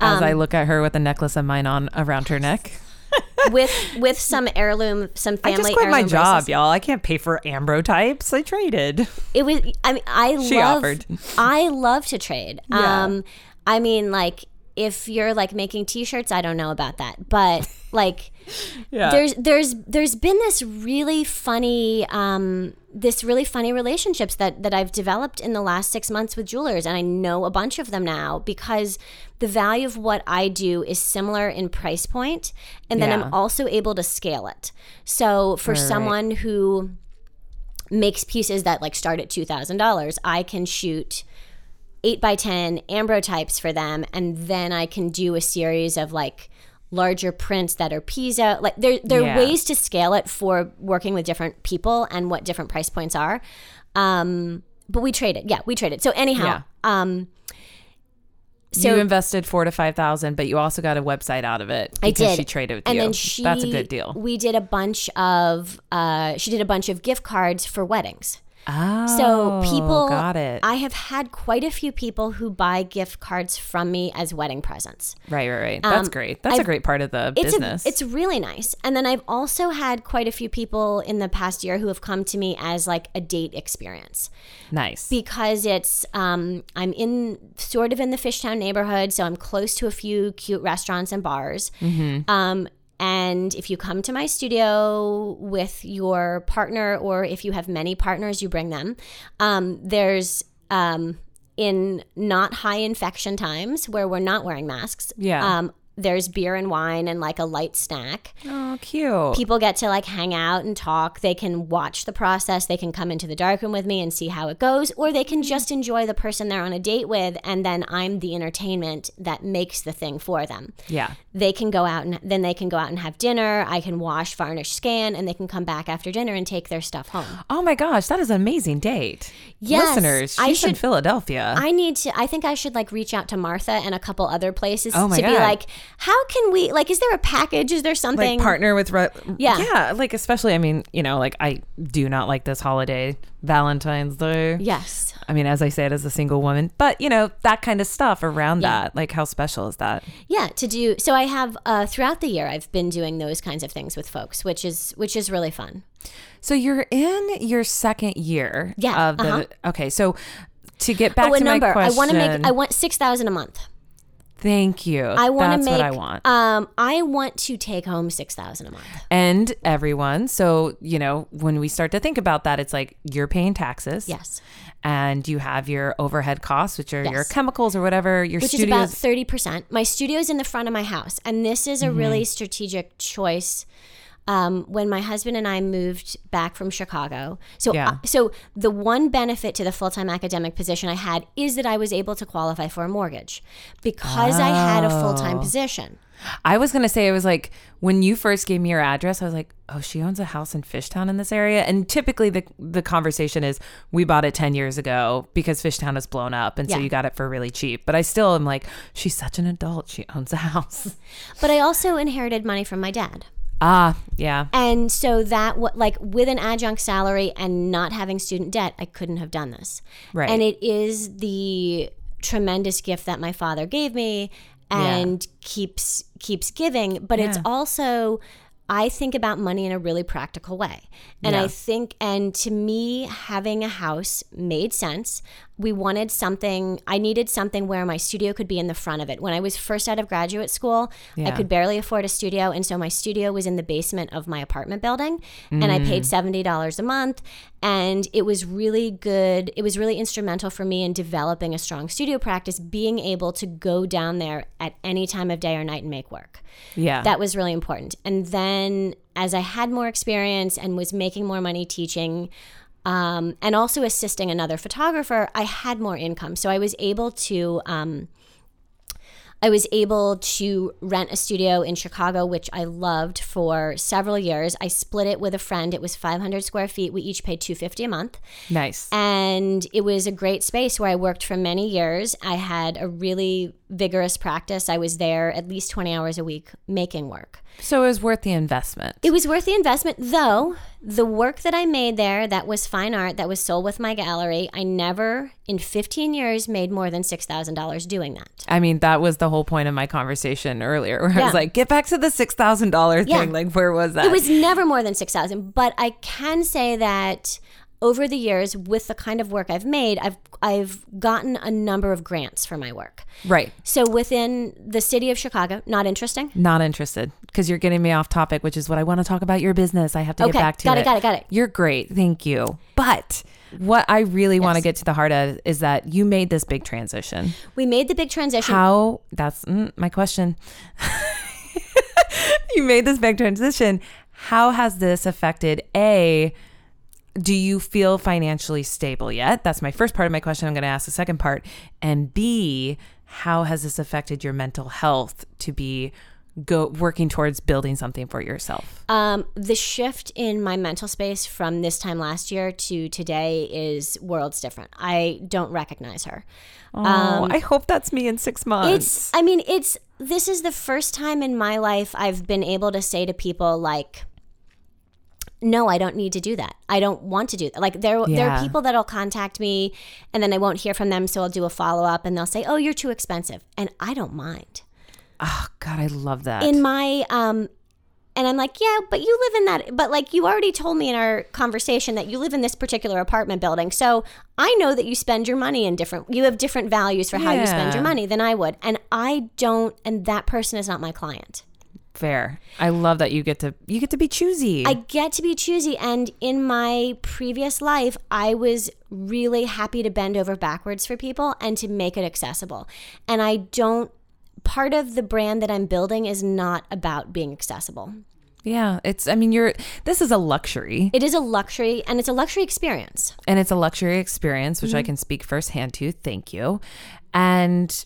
As Um, I look at her with a necklace of mine on around her neck. with with some heirloom, some family. I just quit my job, bracelets. y'all. I can't pay for Ambrotypes. I traded. It was. I mean, I She love. offered. I love to trade. Yeah. Um, I mean, like if you're like making T-shirts, I don't know about that, but like. Yeah. there's there's there's been this really funny um this really funny relationships that that I've developed in the last 6 months with jewelers and I know a bunch of them now because the value of what I do is similar in price point and then Yeah. I'm also able to scale it. So for Right. someone who makes pieces that like start at $2000, I can shoot 8 by 10 ambrotypes for them and then I can do a series of like larger prints that are piezo like there there Yeah. are ways to scale it for working with different people and what different price points are um but we trade it yeah we trade it so anyhow Yeah. um so you invested four to five thousand, but you also got a website out of it. I did. She traded with and you. then she That's a good deal. we did a bunch of uh she did a bunch of gift cards for weddings Oh, So people, got it. I have had quite a few people who buy gift cards from me as wedding presents. right, right, right. That's great. That's a um, I've- great part of the It's business. A, it's really nice. And then I've also had quite a few people in the past year who have come to me as like a date experience nice. because it's um, I'm in sort of in the Fishtown neighborhood, so I'm close to a few cute restaurants and bars. Mm-hmm. Um, and if you come to my studio with your partner, or if you have many partners, you bring them. Um, there's um, in not high infection times where we're not wearing masks. Yeah. Um, there's beer and wine and like a light snack oh, cute. people get to like hang out and talk. They can watch the process. They can come into the darkroom with me and see how it goes, or they can just enjoy the person they're on a date with, and then I'm the entertainment that makes the thing for them. yeah. They can go out and then they can go out and have dinner. I can wash, varnish, scan, and they can come back after dinner and take their stuff home. Oh my gosh, that is an amazing date. Yes, Listeners, I she's in should- Philadelphia. I need to. I think I should like reach out to Martha and a couple other places Oh to be like, how can we like? Is there a package? Is there something? like partner with re- Yeah. yeah like especially i mean you know like i do not like this holiday valentine's day yes. i mean as i say it as a single woman but you know that kind of stuff around Yeah. that like how special is that Yeah, to do so I have uh, throughout the year I've been doing those kinds of things with folks, which is which is really fun. so you're in your second year Yeah, of the uh-huh. okay so to get back oh, a to number. my question I want to make I want six thousand a month. Thank you I want that's to make what i want um I want to take home six thousand a month. and everyone so you know when we start to think about that it's like you're paying taxes Yes. and you have your overhead costs which are your chemicals or whatever your Which is about thirty percent. My studio's in the front of my house. And this is a Mm-hmm. really strategic choice. Um, when my husband and I moved back from Chicago, so Yeah. so the one benefit to the full time academic position I had is that I was able to qualify for a mortgage because I had a full time Oh. position. I was gonna say it was like when you first gave me your address, I was like, "Oh, she owns a house in Fishtown in this area." And typically, the the conversation is, "We bought it ten years ago because Fishtown has blown up, and so you got it for really cheap." But I still am like, "She's such an adult; she owns a house." But I also inherited money from my dad. Ah, yeah, And so that what like with an adjunct salary and not having student debt, I couldn't have done this. Right. And it is the tremendous gift that my father gave me and keeps keeps giving, but it's also I think about money in a really practical way. And Yeah. I think and to me having a house made sense. We wanted something I needed something where my studio could be in the front of it. When I was first out of graduate school, I could barely afford a studio and so my studio was in the basement of my apartment building and I paid mm. $70 a month and it was really good it was really instrumental for me in developing a strong studio practice being able to go down there at any time of day or night and make work. Yeah, that was really important. And then as I had more experience and was making more money teaching um, and also assisting another photographer, I had more income. So I was able to. Um, I was able to rent a studio in Chicago, which I loved for several years. I split it with a friend. It was 500 square feet. We each paid 250 a month, nice. and it was a great space where I worked for many years. I had a really vigorous practice. I was there at least 20 hours a week making work. So it was worth the investment. It was worth the investment, though the work that I made there, that was fine art, that was sold with my gallery, I never in 15 years made more than $6,000 doing that. I mean, that was the whole point of my conversation earlier, where I was like, get back to the $6,000 Yeah. thing. Like, where was that? It was never more than 6,000, but I can say that over the years with the kind of work I've made, I've I've gotten a number of grants for my work. right. So within the city of Chicago, not interesting. Not interested because you're getting me off topic, which is what I want to talk about your business. I have to Okay, get back to got it. it, got it, got it. You're great. Thank you. But what I really want to get to the heart of is that you made this big transition. We made the big transition. How, that's mm, my question. you made this big transition. How has this affected A, do you feel financially stable yet? That's my first part of my question. I'm going to ask the second part. And B, how has this affected your mental health to be go working towards building something for yourself? Um, the shift in my mental space from this time last year to today is worlds different. I don't recognize her. Oh, I hope that's me in six months. Um, It's, I mean, it's, this is the first time in my life I've been able to say to people, like, no, I don't need to do that. I don't want to do that. Like there, there are people that'll contact me, and then I won't hear from them, so I'll do a follow up, and they'll say, "Oh, you're too expensive," and I don't mind. oh God, I love that. in my um and I'm like, yeah, but you live in that but like you already told me in our conversation that you live in this particular apartment building. So I know that you spend your money in different you have different values for how you spend your money than I would. And I don't and that person is not my client. Fair. I love that you get to you get to be choosy. I get to be choosy and in my previous life I was really happy to bend over backwards for people and to make it accessible. And I don't part of the brand that I'm building is not about being accessible. yeah, it's. I mean, you're. This is a luxury, It is a luxury and it's a luxury experience. and it's a luxury experience, which Mm-hmm. I can speak firsthand to. Thank you, and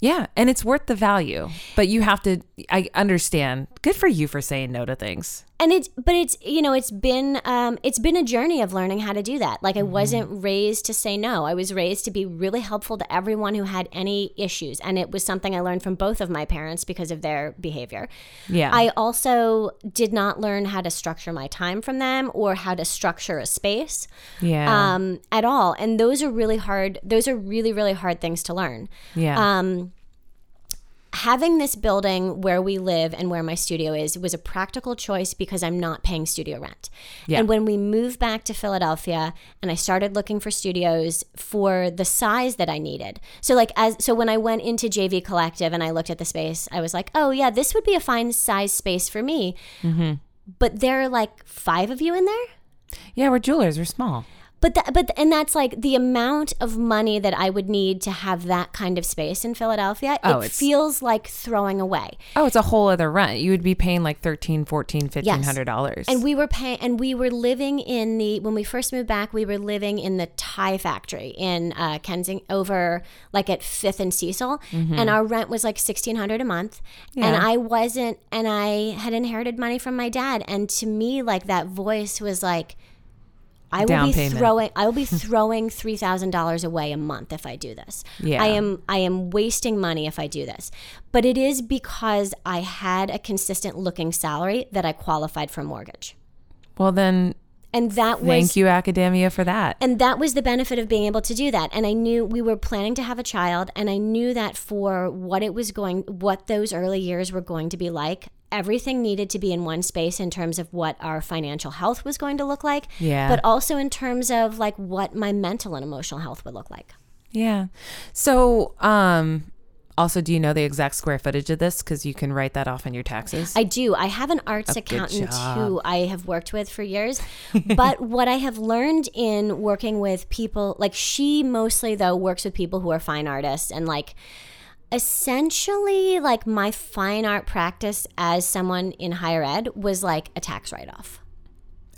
yeah, and it's worth the value. But you have to. I understand. Good for you for saying no to things. And it's but it's you know it's been um, it's been a journey of learning how to do that. Like I wasn't raised to say no. I was raised to be really helpful to everyone who had any issues, and it was something I learned from both of my parents because of their behavior. Yeah. I also did not learn how to structure my time from them or how to structure a space yeah. um, at all. And those are really hard. Those are really really hard things to learn. yeah. Um, having this building where we live and where my studio is was a practical choice because I'm not paying studio rent. Yeah. And when we moved back to Philadelphia and I started looking for studios for the size that I needed. So like as so when I went into JV Collective and I looked at the space, I was like, "Oh yeah, this would be a fine size space for me." Mm-hmm. But there are like 5 of you in there? yeah. We're jewelers. We're small. But that, but and that's like the amount of money that I would need to have that kind of space in Philadelphia. Oh, it feels like throwing away. Oh, it's a whole other rent. You would be paying like thirteen, fourteen, fifteen hundred dollars. Yes. And we were paying, and we were living in the when we first moved back, we were living in the tie factory in uh, Kensington, over like at Fifth and Cecil, and our rent was like sixteen hundred a month. And Mm-hmm. I wasn't, and I had inherited money from my dad, and to me, like that voice was like. I will Down be payment. throwing. I will be throwing three thousand dollars away a month if I do this. Yeah. I am. I am wasting money if I do this. But it is because I had a consistent looking salary that I qualified for a mortgage well, then and that was thank you, academia, for that. and that was the benefit of being able to do that and i knew we were planning to have a child and i knew that for what it was going what those early years were going to be like everything needed to be in one space in terms of what our financial health was going to look like Yeah. but also in terms of like what my mental and emotional health would look like Yeah. So, um, also, do you know the exact square footage of this? Because you can write that off on your taxes. I do. I have an arts good accountant who I have worked with for years. but what I have learned in working with people, like she mostly though works with people who are fine artists and like essentially like my fine art practice as someone in higher ed was like a tax write off.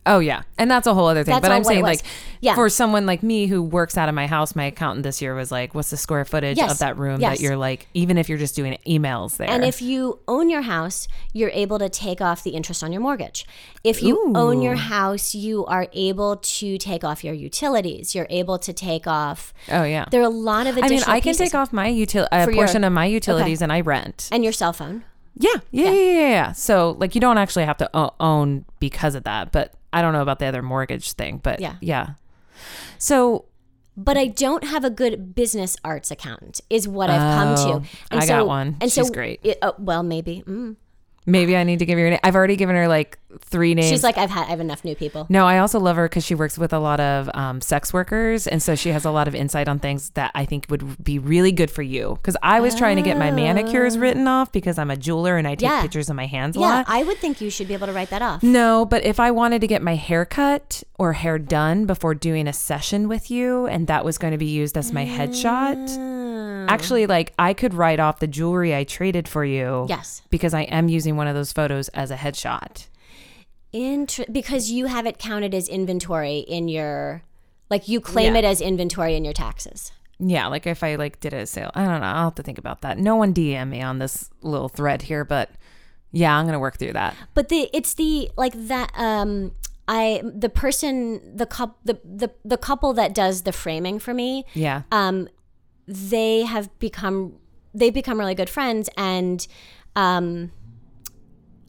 Oh yeah, and that's a whole other thing. That's but I'm saying like, Yeah. for someone like me who works out of my house, my accountant this year was like, "What's the square footage Yes. of that room Yes. that you're like, even if you're just doing emails there?" And if you own your house, you're able to take off the interest on your mortgage. If you own your house, you are able to take off your utilities. You're able to take off. oh yeah, There are a lot of I mean, I can take off my util a For your- portion of my utilities and I rent. and your cell phone. Yeah, yeah, yeah, yeah, yeah. So like, you don't actually have to own because of that. But I don't know about the other mortgage thing. But Yeah. yeah. So But I don't have a good business arts accountant, is what I've come Oh, to. I got one. And She's great. It, oh, well, maybe. Mm. Maybe I need to give her. a name. I've already given her like three names. She's like, I've had, I have enough new people. No, I also love her because she works with a lot of um, sex workers, and so she has a lot of insight on things that I think would be really good for you. Because I was trying to get my manicures written off because I'm a jeweler and I take Yeah. pictures of my hands a lot. Yeah, lot. I would think you should be able to write that off. No, but if I wanted to get my hair cut or hair done before doing a session with you, and that was going to be used as my headshot, actually, like I could write off the jewelry I traded for you. Yes. Because I am using one of those photos as a headshot. Inter- because you have it counted as inventory in your, like you claim Yeah. it as inventory in your taxes. Yeah, like if I like did a sale, I don't know. I'll have to think about that. No one DM me on this little thread here, but yeah, I'm gonna work through that. But the it's the like that um I the person the couple the, the the couple that does the framing for me Yeah, um they have become they've become really good friends and um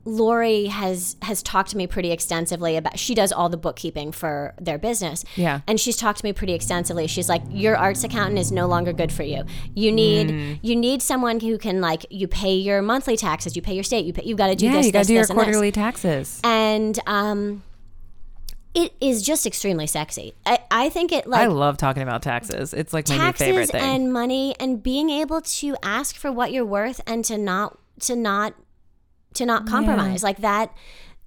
Lori has has talked to me pretty extensively about she does all the bookkeeping for their business. Yeah. And she's talked to me pretty extensively. She's like your arts accountant is no longer good for you. You need Mm. you need someone who can like you pay your monthly taxes, you pay your state, you pay, you've got to do yeah, this you gotta this, do your this, this quarterly taxes. and um, it is just extremely sexy. I, I think it like I love talking about taxes. It's like my new favorite taxes thing. and money and being able to ask for what you're worth and to not to not to not compromise like that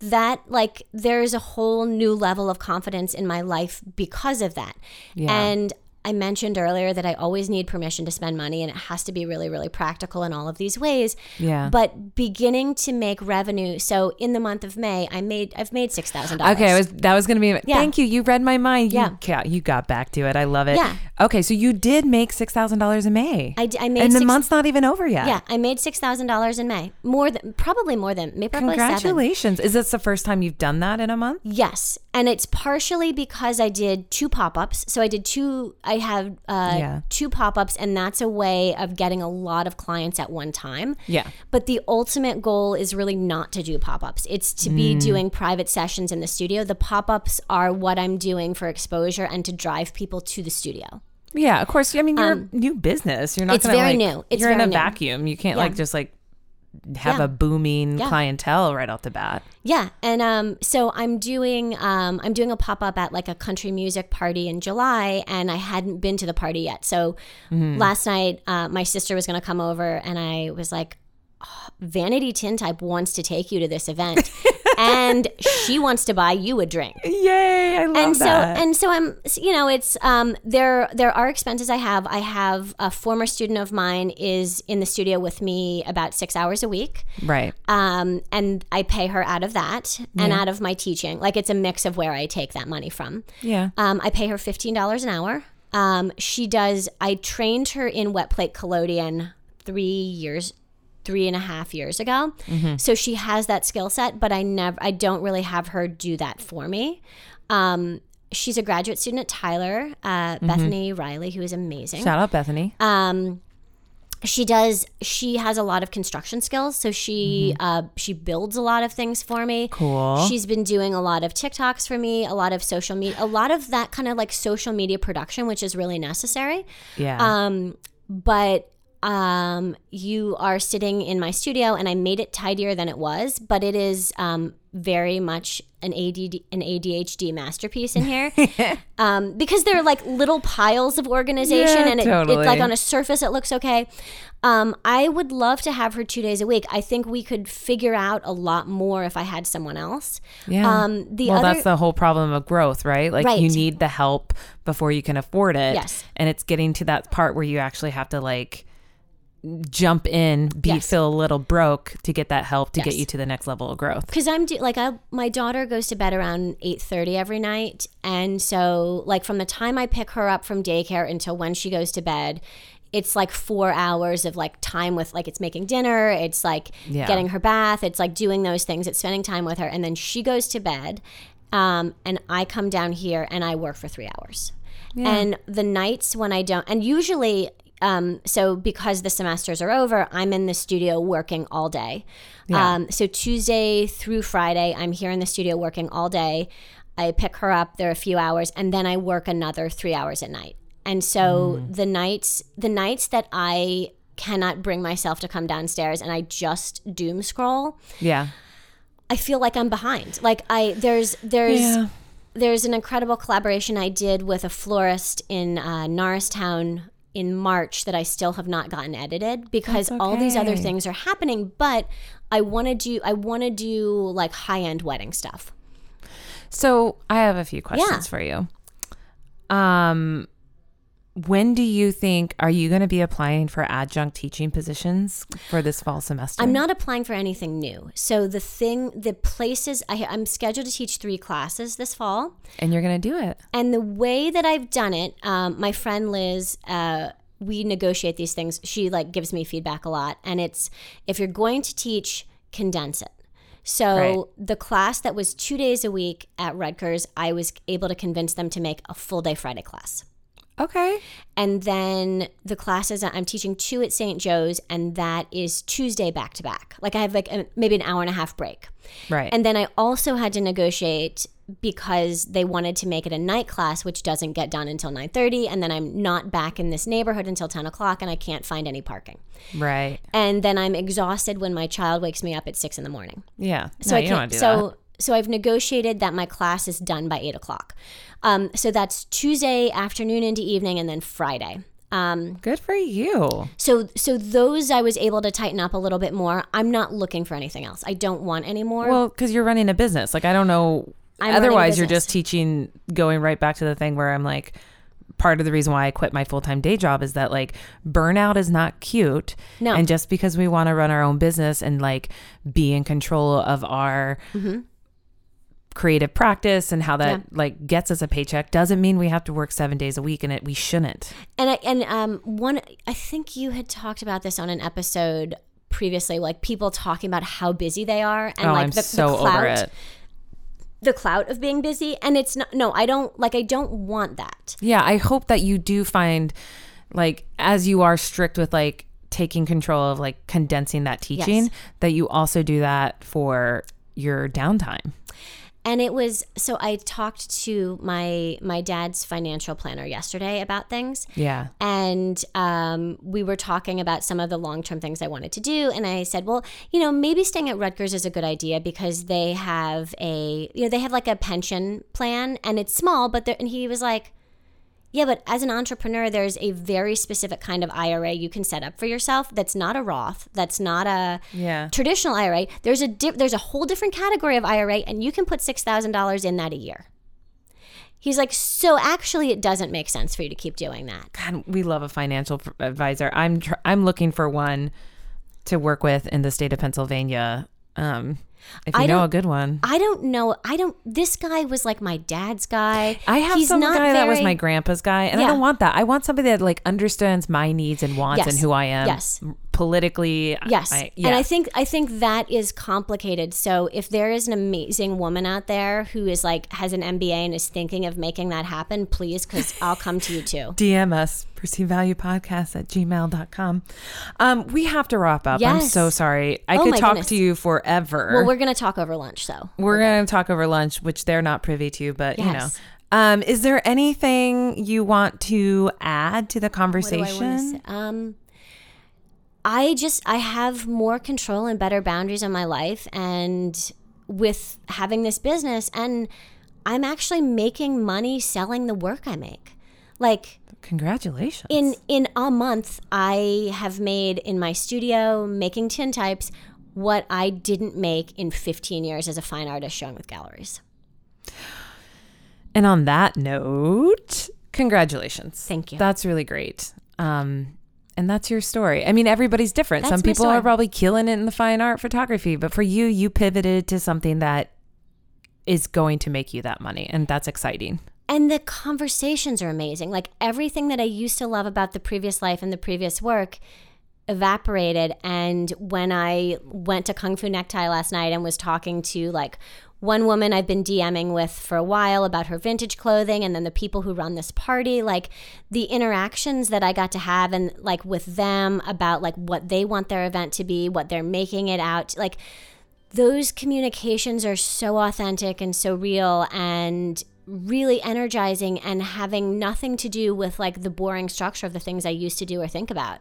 that like there's a whole new level of confidence in my life because of that Yeah. and I mentioned earlier that I always need permission to spend money and it has to be really, really practical in all of these ways. Yeah. But beginning to make revenue. So in the month of May, I made I've made six thousand dollars. Okay, I was that was gonna be. yeah. Thank you. You read my mind. You, Yeah. you got back to it. I love it. Yeah. Okay, so you did make six thousand dollars in May, I, made and the month's not even over yet. Yeah, I made six thousand dollars in May. More than probably more than maybe probably seven. Congratulations! Is this the first time you've done that in a month? Yes, and it's partially because I did two pop ups. So I did two. I have uh, Yeah. two pop ups, and that's a way of getting a lot of clients at one time. Yeah. But the ultimate goal is really not to do pop ups. It's to Mm. be doing private sessions in the studio. The pop ups are what I'm doing for exposure and to drive people to the studio. Yeah, of course. I mean, you're a new business. You're not. Um, it's gonna, very like- new. It's you're in a new. vacuum. You can't like just like have Yeah. a booming Yeah. clientele right off the bat. Yeah, and um, so I'm doing um, I'm doing a pop up at like a country music party in July, and I hadn't been to the party yet. So Mm-hmm. last night, uh, my sister was going to come over, and I was like, "Oh, Vanity Tintype wants to take you to this event, and she wants to buy you a drink. Yay! I love And so that. and so I'm you know it's um there there are expenses I have I have a former student of mine is in the studio with me about six hours a week right. um, and I pay her out of that and out of my teaching. Like it's a mix of where I take that money from. Yeah. Um, I pay her fifteen dollars an hour. Um, she does. I trained her in wet plate collodion three years, three and a half years ago. So she has that skill set, but I never. I don't really have her do that for me. Um, she's a graduate student at Tyler, uh, Bethany Riley, who is amazing Shout out Bethany. um she does she has a lot of construction skills so she uh she builds a lot of things for me Cool. she's been doing a lot of tiktoks for me a lot of social media a lot of that kind of like social media production which is really necessary yeah. um but um you are sitting in my studio and i made it tidier than it was but it is um very much an ADD, an ADHD masterpiece in here, um, because they're like little piles of organization, Yeah, and it, totally. it's like on a surface it looks okay. Um, I would love to have her two days a week. I think we could figure out a lot more if I had someone else. yeah. Um, the well, other, that's the whole problem of growth, right? Like you need the help before you can afford it. Yes. And it's getting to that part where you actually have to like jump in, be Yes. feel a little broke to get that help to get you to the next level of growth. because I'm do, like I my daughter goes to bed around eight thirty every night, and so like from the time I pick her up from daycare until when she goes to bed, it's like four hours of like time with like it's making dinner, it's like Yeah. getting her bath, it's like doing those things, it's spending time with her, and then she goes to bed, um, and I come down here and I work for three hours. And the nights when I don't, and usually, um, so because the semesters are over, I'm in the studio working all day. Yeah. Um, so Tuesday through Friday, I'm here in the studio working all day. I pick her up, there are a few hours, and then I work another three hours at night. And so the nights, the nights that I cannot bring myself to come downstairs and I just doom scroll, Yeah. I feel like I'm behind. Like I there's there's Yeah. there's an incredible collaboration I did with a florist in uh, Norristown in March that I still have not gotten edited because That's all these other things are happening. But I want to do I want to do like high end wedding stuff. So I have a few questions Yeah. for you. Um, when do you think are you going to be applying for adjunct teaching positions for this fall semester? I'm not applying for anything new. So the thing, the places I, I'm scheduled to teach three classes this fall. and you're going to do it. And the way that I've done it, um, my friend Liz, uh, we negotiate these things. She like gives me feedback a lot, and it's if you're going to teach, condense it. So Right. the class that was two days a week at Rutgers, I was able to convince them to make a full day Friday class. Okay. And then the classes I'm teaching two at St. Joe's, and that is Tuesday back to back. Like I have like a, maybe an hour and a half break. Right. And then I also had to negotiate because they wanted to make it a night class, which doesn't get done until 9:30, and then I'm not back in this neighborhood until 10 o'clock, and I can't find any parking. right. And then I'm exhausted when my child wakes me up at six in the morning. Yeah. So no, I you don't wanna can't. do So so I've negotiated that my class is done by eight o'clock. Um, so that's Tuesday afternoon into evening, and then Friday. Um. Good for you. so so those I was able to tighten up a little bit more. I'm not looking for anything else. I don't want any more. Well, because you're running a business. Like I don't know. I'm Otherwise, you're just teaching. Going right back to the thing where I'm like, part of the reason why I quit my full time day job is that like burnout is not cute. No. And just because we want to run our own business and like be in control of our creative practice and how that. Yeah. like gets us a paycheck doesn't mean we have to work seven days a week and it we shouldn't. And I, and um one I think you had talked about this on an episode previously, like people talking about how busy they are and oh, like I'm the, so the clout, the clout of being busy. And it's not no, I don't like I don't want that. Yeah, I hope that you do find like as you are strict with like taking control of like condensing that teaching Yes. that you also do that for your downtime. And it was so I talked to my my dad's financial planner yesterday about things. Yeah. and um, we were talking about some of the long term things I wanted to do. And I said, well, you know, maybe staying at Rutgers is a good idea because they have a, you know, they have like a pension plan and it's small, but and he was like, yeah, but as an entrepreneur, there's a very specific kind of IRA you can set up for yourself. That's not a Roth. That's not a Yeah. traditional IRA. There's a di- there's a whole different category of IRA, and you can put six thousand dollars in that a year. He's like, so actually, it doesn't make sense for you to keep doing that. God, we love a financial advisor. I'm tr- I'm looking for one to work with in the state of Pennsylvania. Um, if you I know a good one, I don't know. I don't. This guy was like my dad's guy. I have He's some guy that was my grandpa's guy, and I don't want that. I want somebody that like understands my needs and wants Yes. and who I am. Yes. Politically. Yes, I, yeah. and I think I think that is complicated. So if there is an amazing woman out there who is like has an MBA and is thinking of making that happen, please, because I'll come to you too. DM us, perceived value podcast at gmail.com. Um, we have to wrap up. I'm so sorry. I Oh could talk goodness. to you forever. Well, we're gonna talk over lunch, so We're going to talk over lunch, which they're not privy to, but you know. Yes. Um, is there anything you want to add to the What do I want to conversation? Um, I just I have more control and better boundaries in my life, and with having this business, and I'm actually making money selling the work I make. Like Congratulations. in in a month, I have made in my studio making tintypes what I didn't make in 15 years as a fine artist showing with galleries. and on that note, congratulations. Thank you. That's really great. Um, And that's your story. I mean, everybody's different. That's Some people are probably killing it in the fine art photography, but for you, you pivoted to something that is going to make you that money. And that's exciting. and the conversations are amazing. Like everything that I used to love about the previous life and the previous work evaporated. And when I went to Kung Fu Necktie last night and was talking to like one woman I've been DMing with for a while about her vintage clothing, and then the people who run this party, like the interactions that I got to have and like with them about like what they want their event to be, what they're making it out, like those communications are so authentic and so real and really energizing and having nothing to do with like the boring structure of the things I used to do or think about.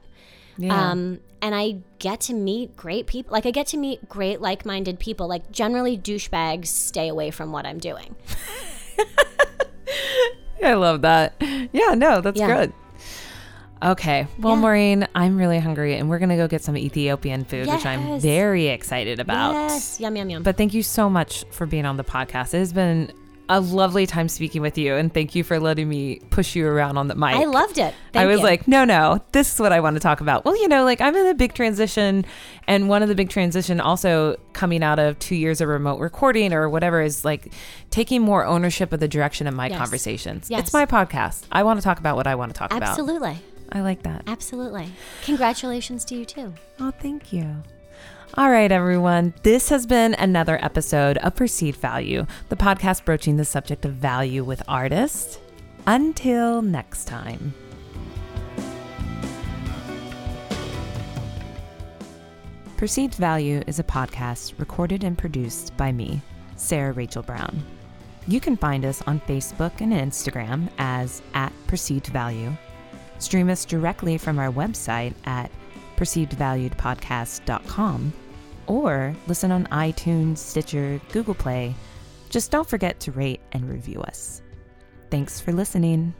Yeah. Um, and I get to meet great people. Like I get to meet great like-minded people. Like generally douchebags stay away from what I'm doing. I love that. Yeah, no, that's Yeah. good. Okay. Well, Yeah. Maureen, I'm really hungry and we're going to go get some Ethiopian food, which I'm very excited about. Yes, yum yum yum. But thank you so much for being on the podcast. It has been a lovely time speaking with you and thank you for letting me push you around on the mic. I loved it. I was you. like, no, no, this is what I want to talk about. Well, you know, like I'm in a big transition, and one of the big transition also coming out of two years of remote recording or whatever is like taking more ownership of the direction of my Yes. conversations. Yes. It's my podcast. I want to talk about what I want to talk about. absolutely, I like that. absolutely. Congratulations to you too. Oh, thank you. All right, everyone. This has been another episode of Perceived Value, the podcast broaching the subject of value with artists. Until next time. Perceived Value is a podcast recorded and produced by me, Sarah Rachel Brown. You can find us on Facebook and Instagram as at Perceived Value. Stream us directly from our website at perceivedvaluepodcast.com or listen on iTunes, Stitcher, Google Play. Just don't forget to rate and review us. Thanks for listening.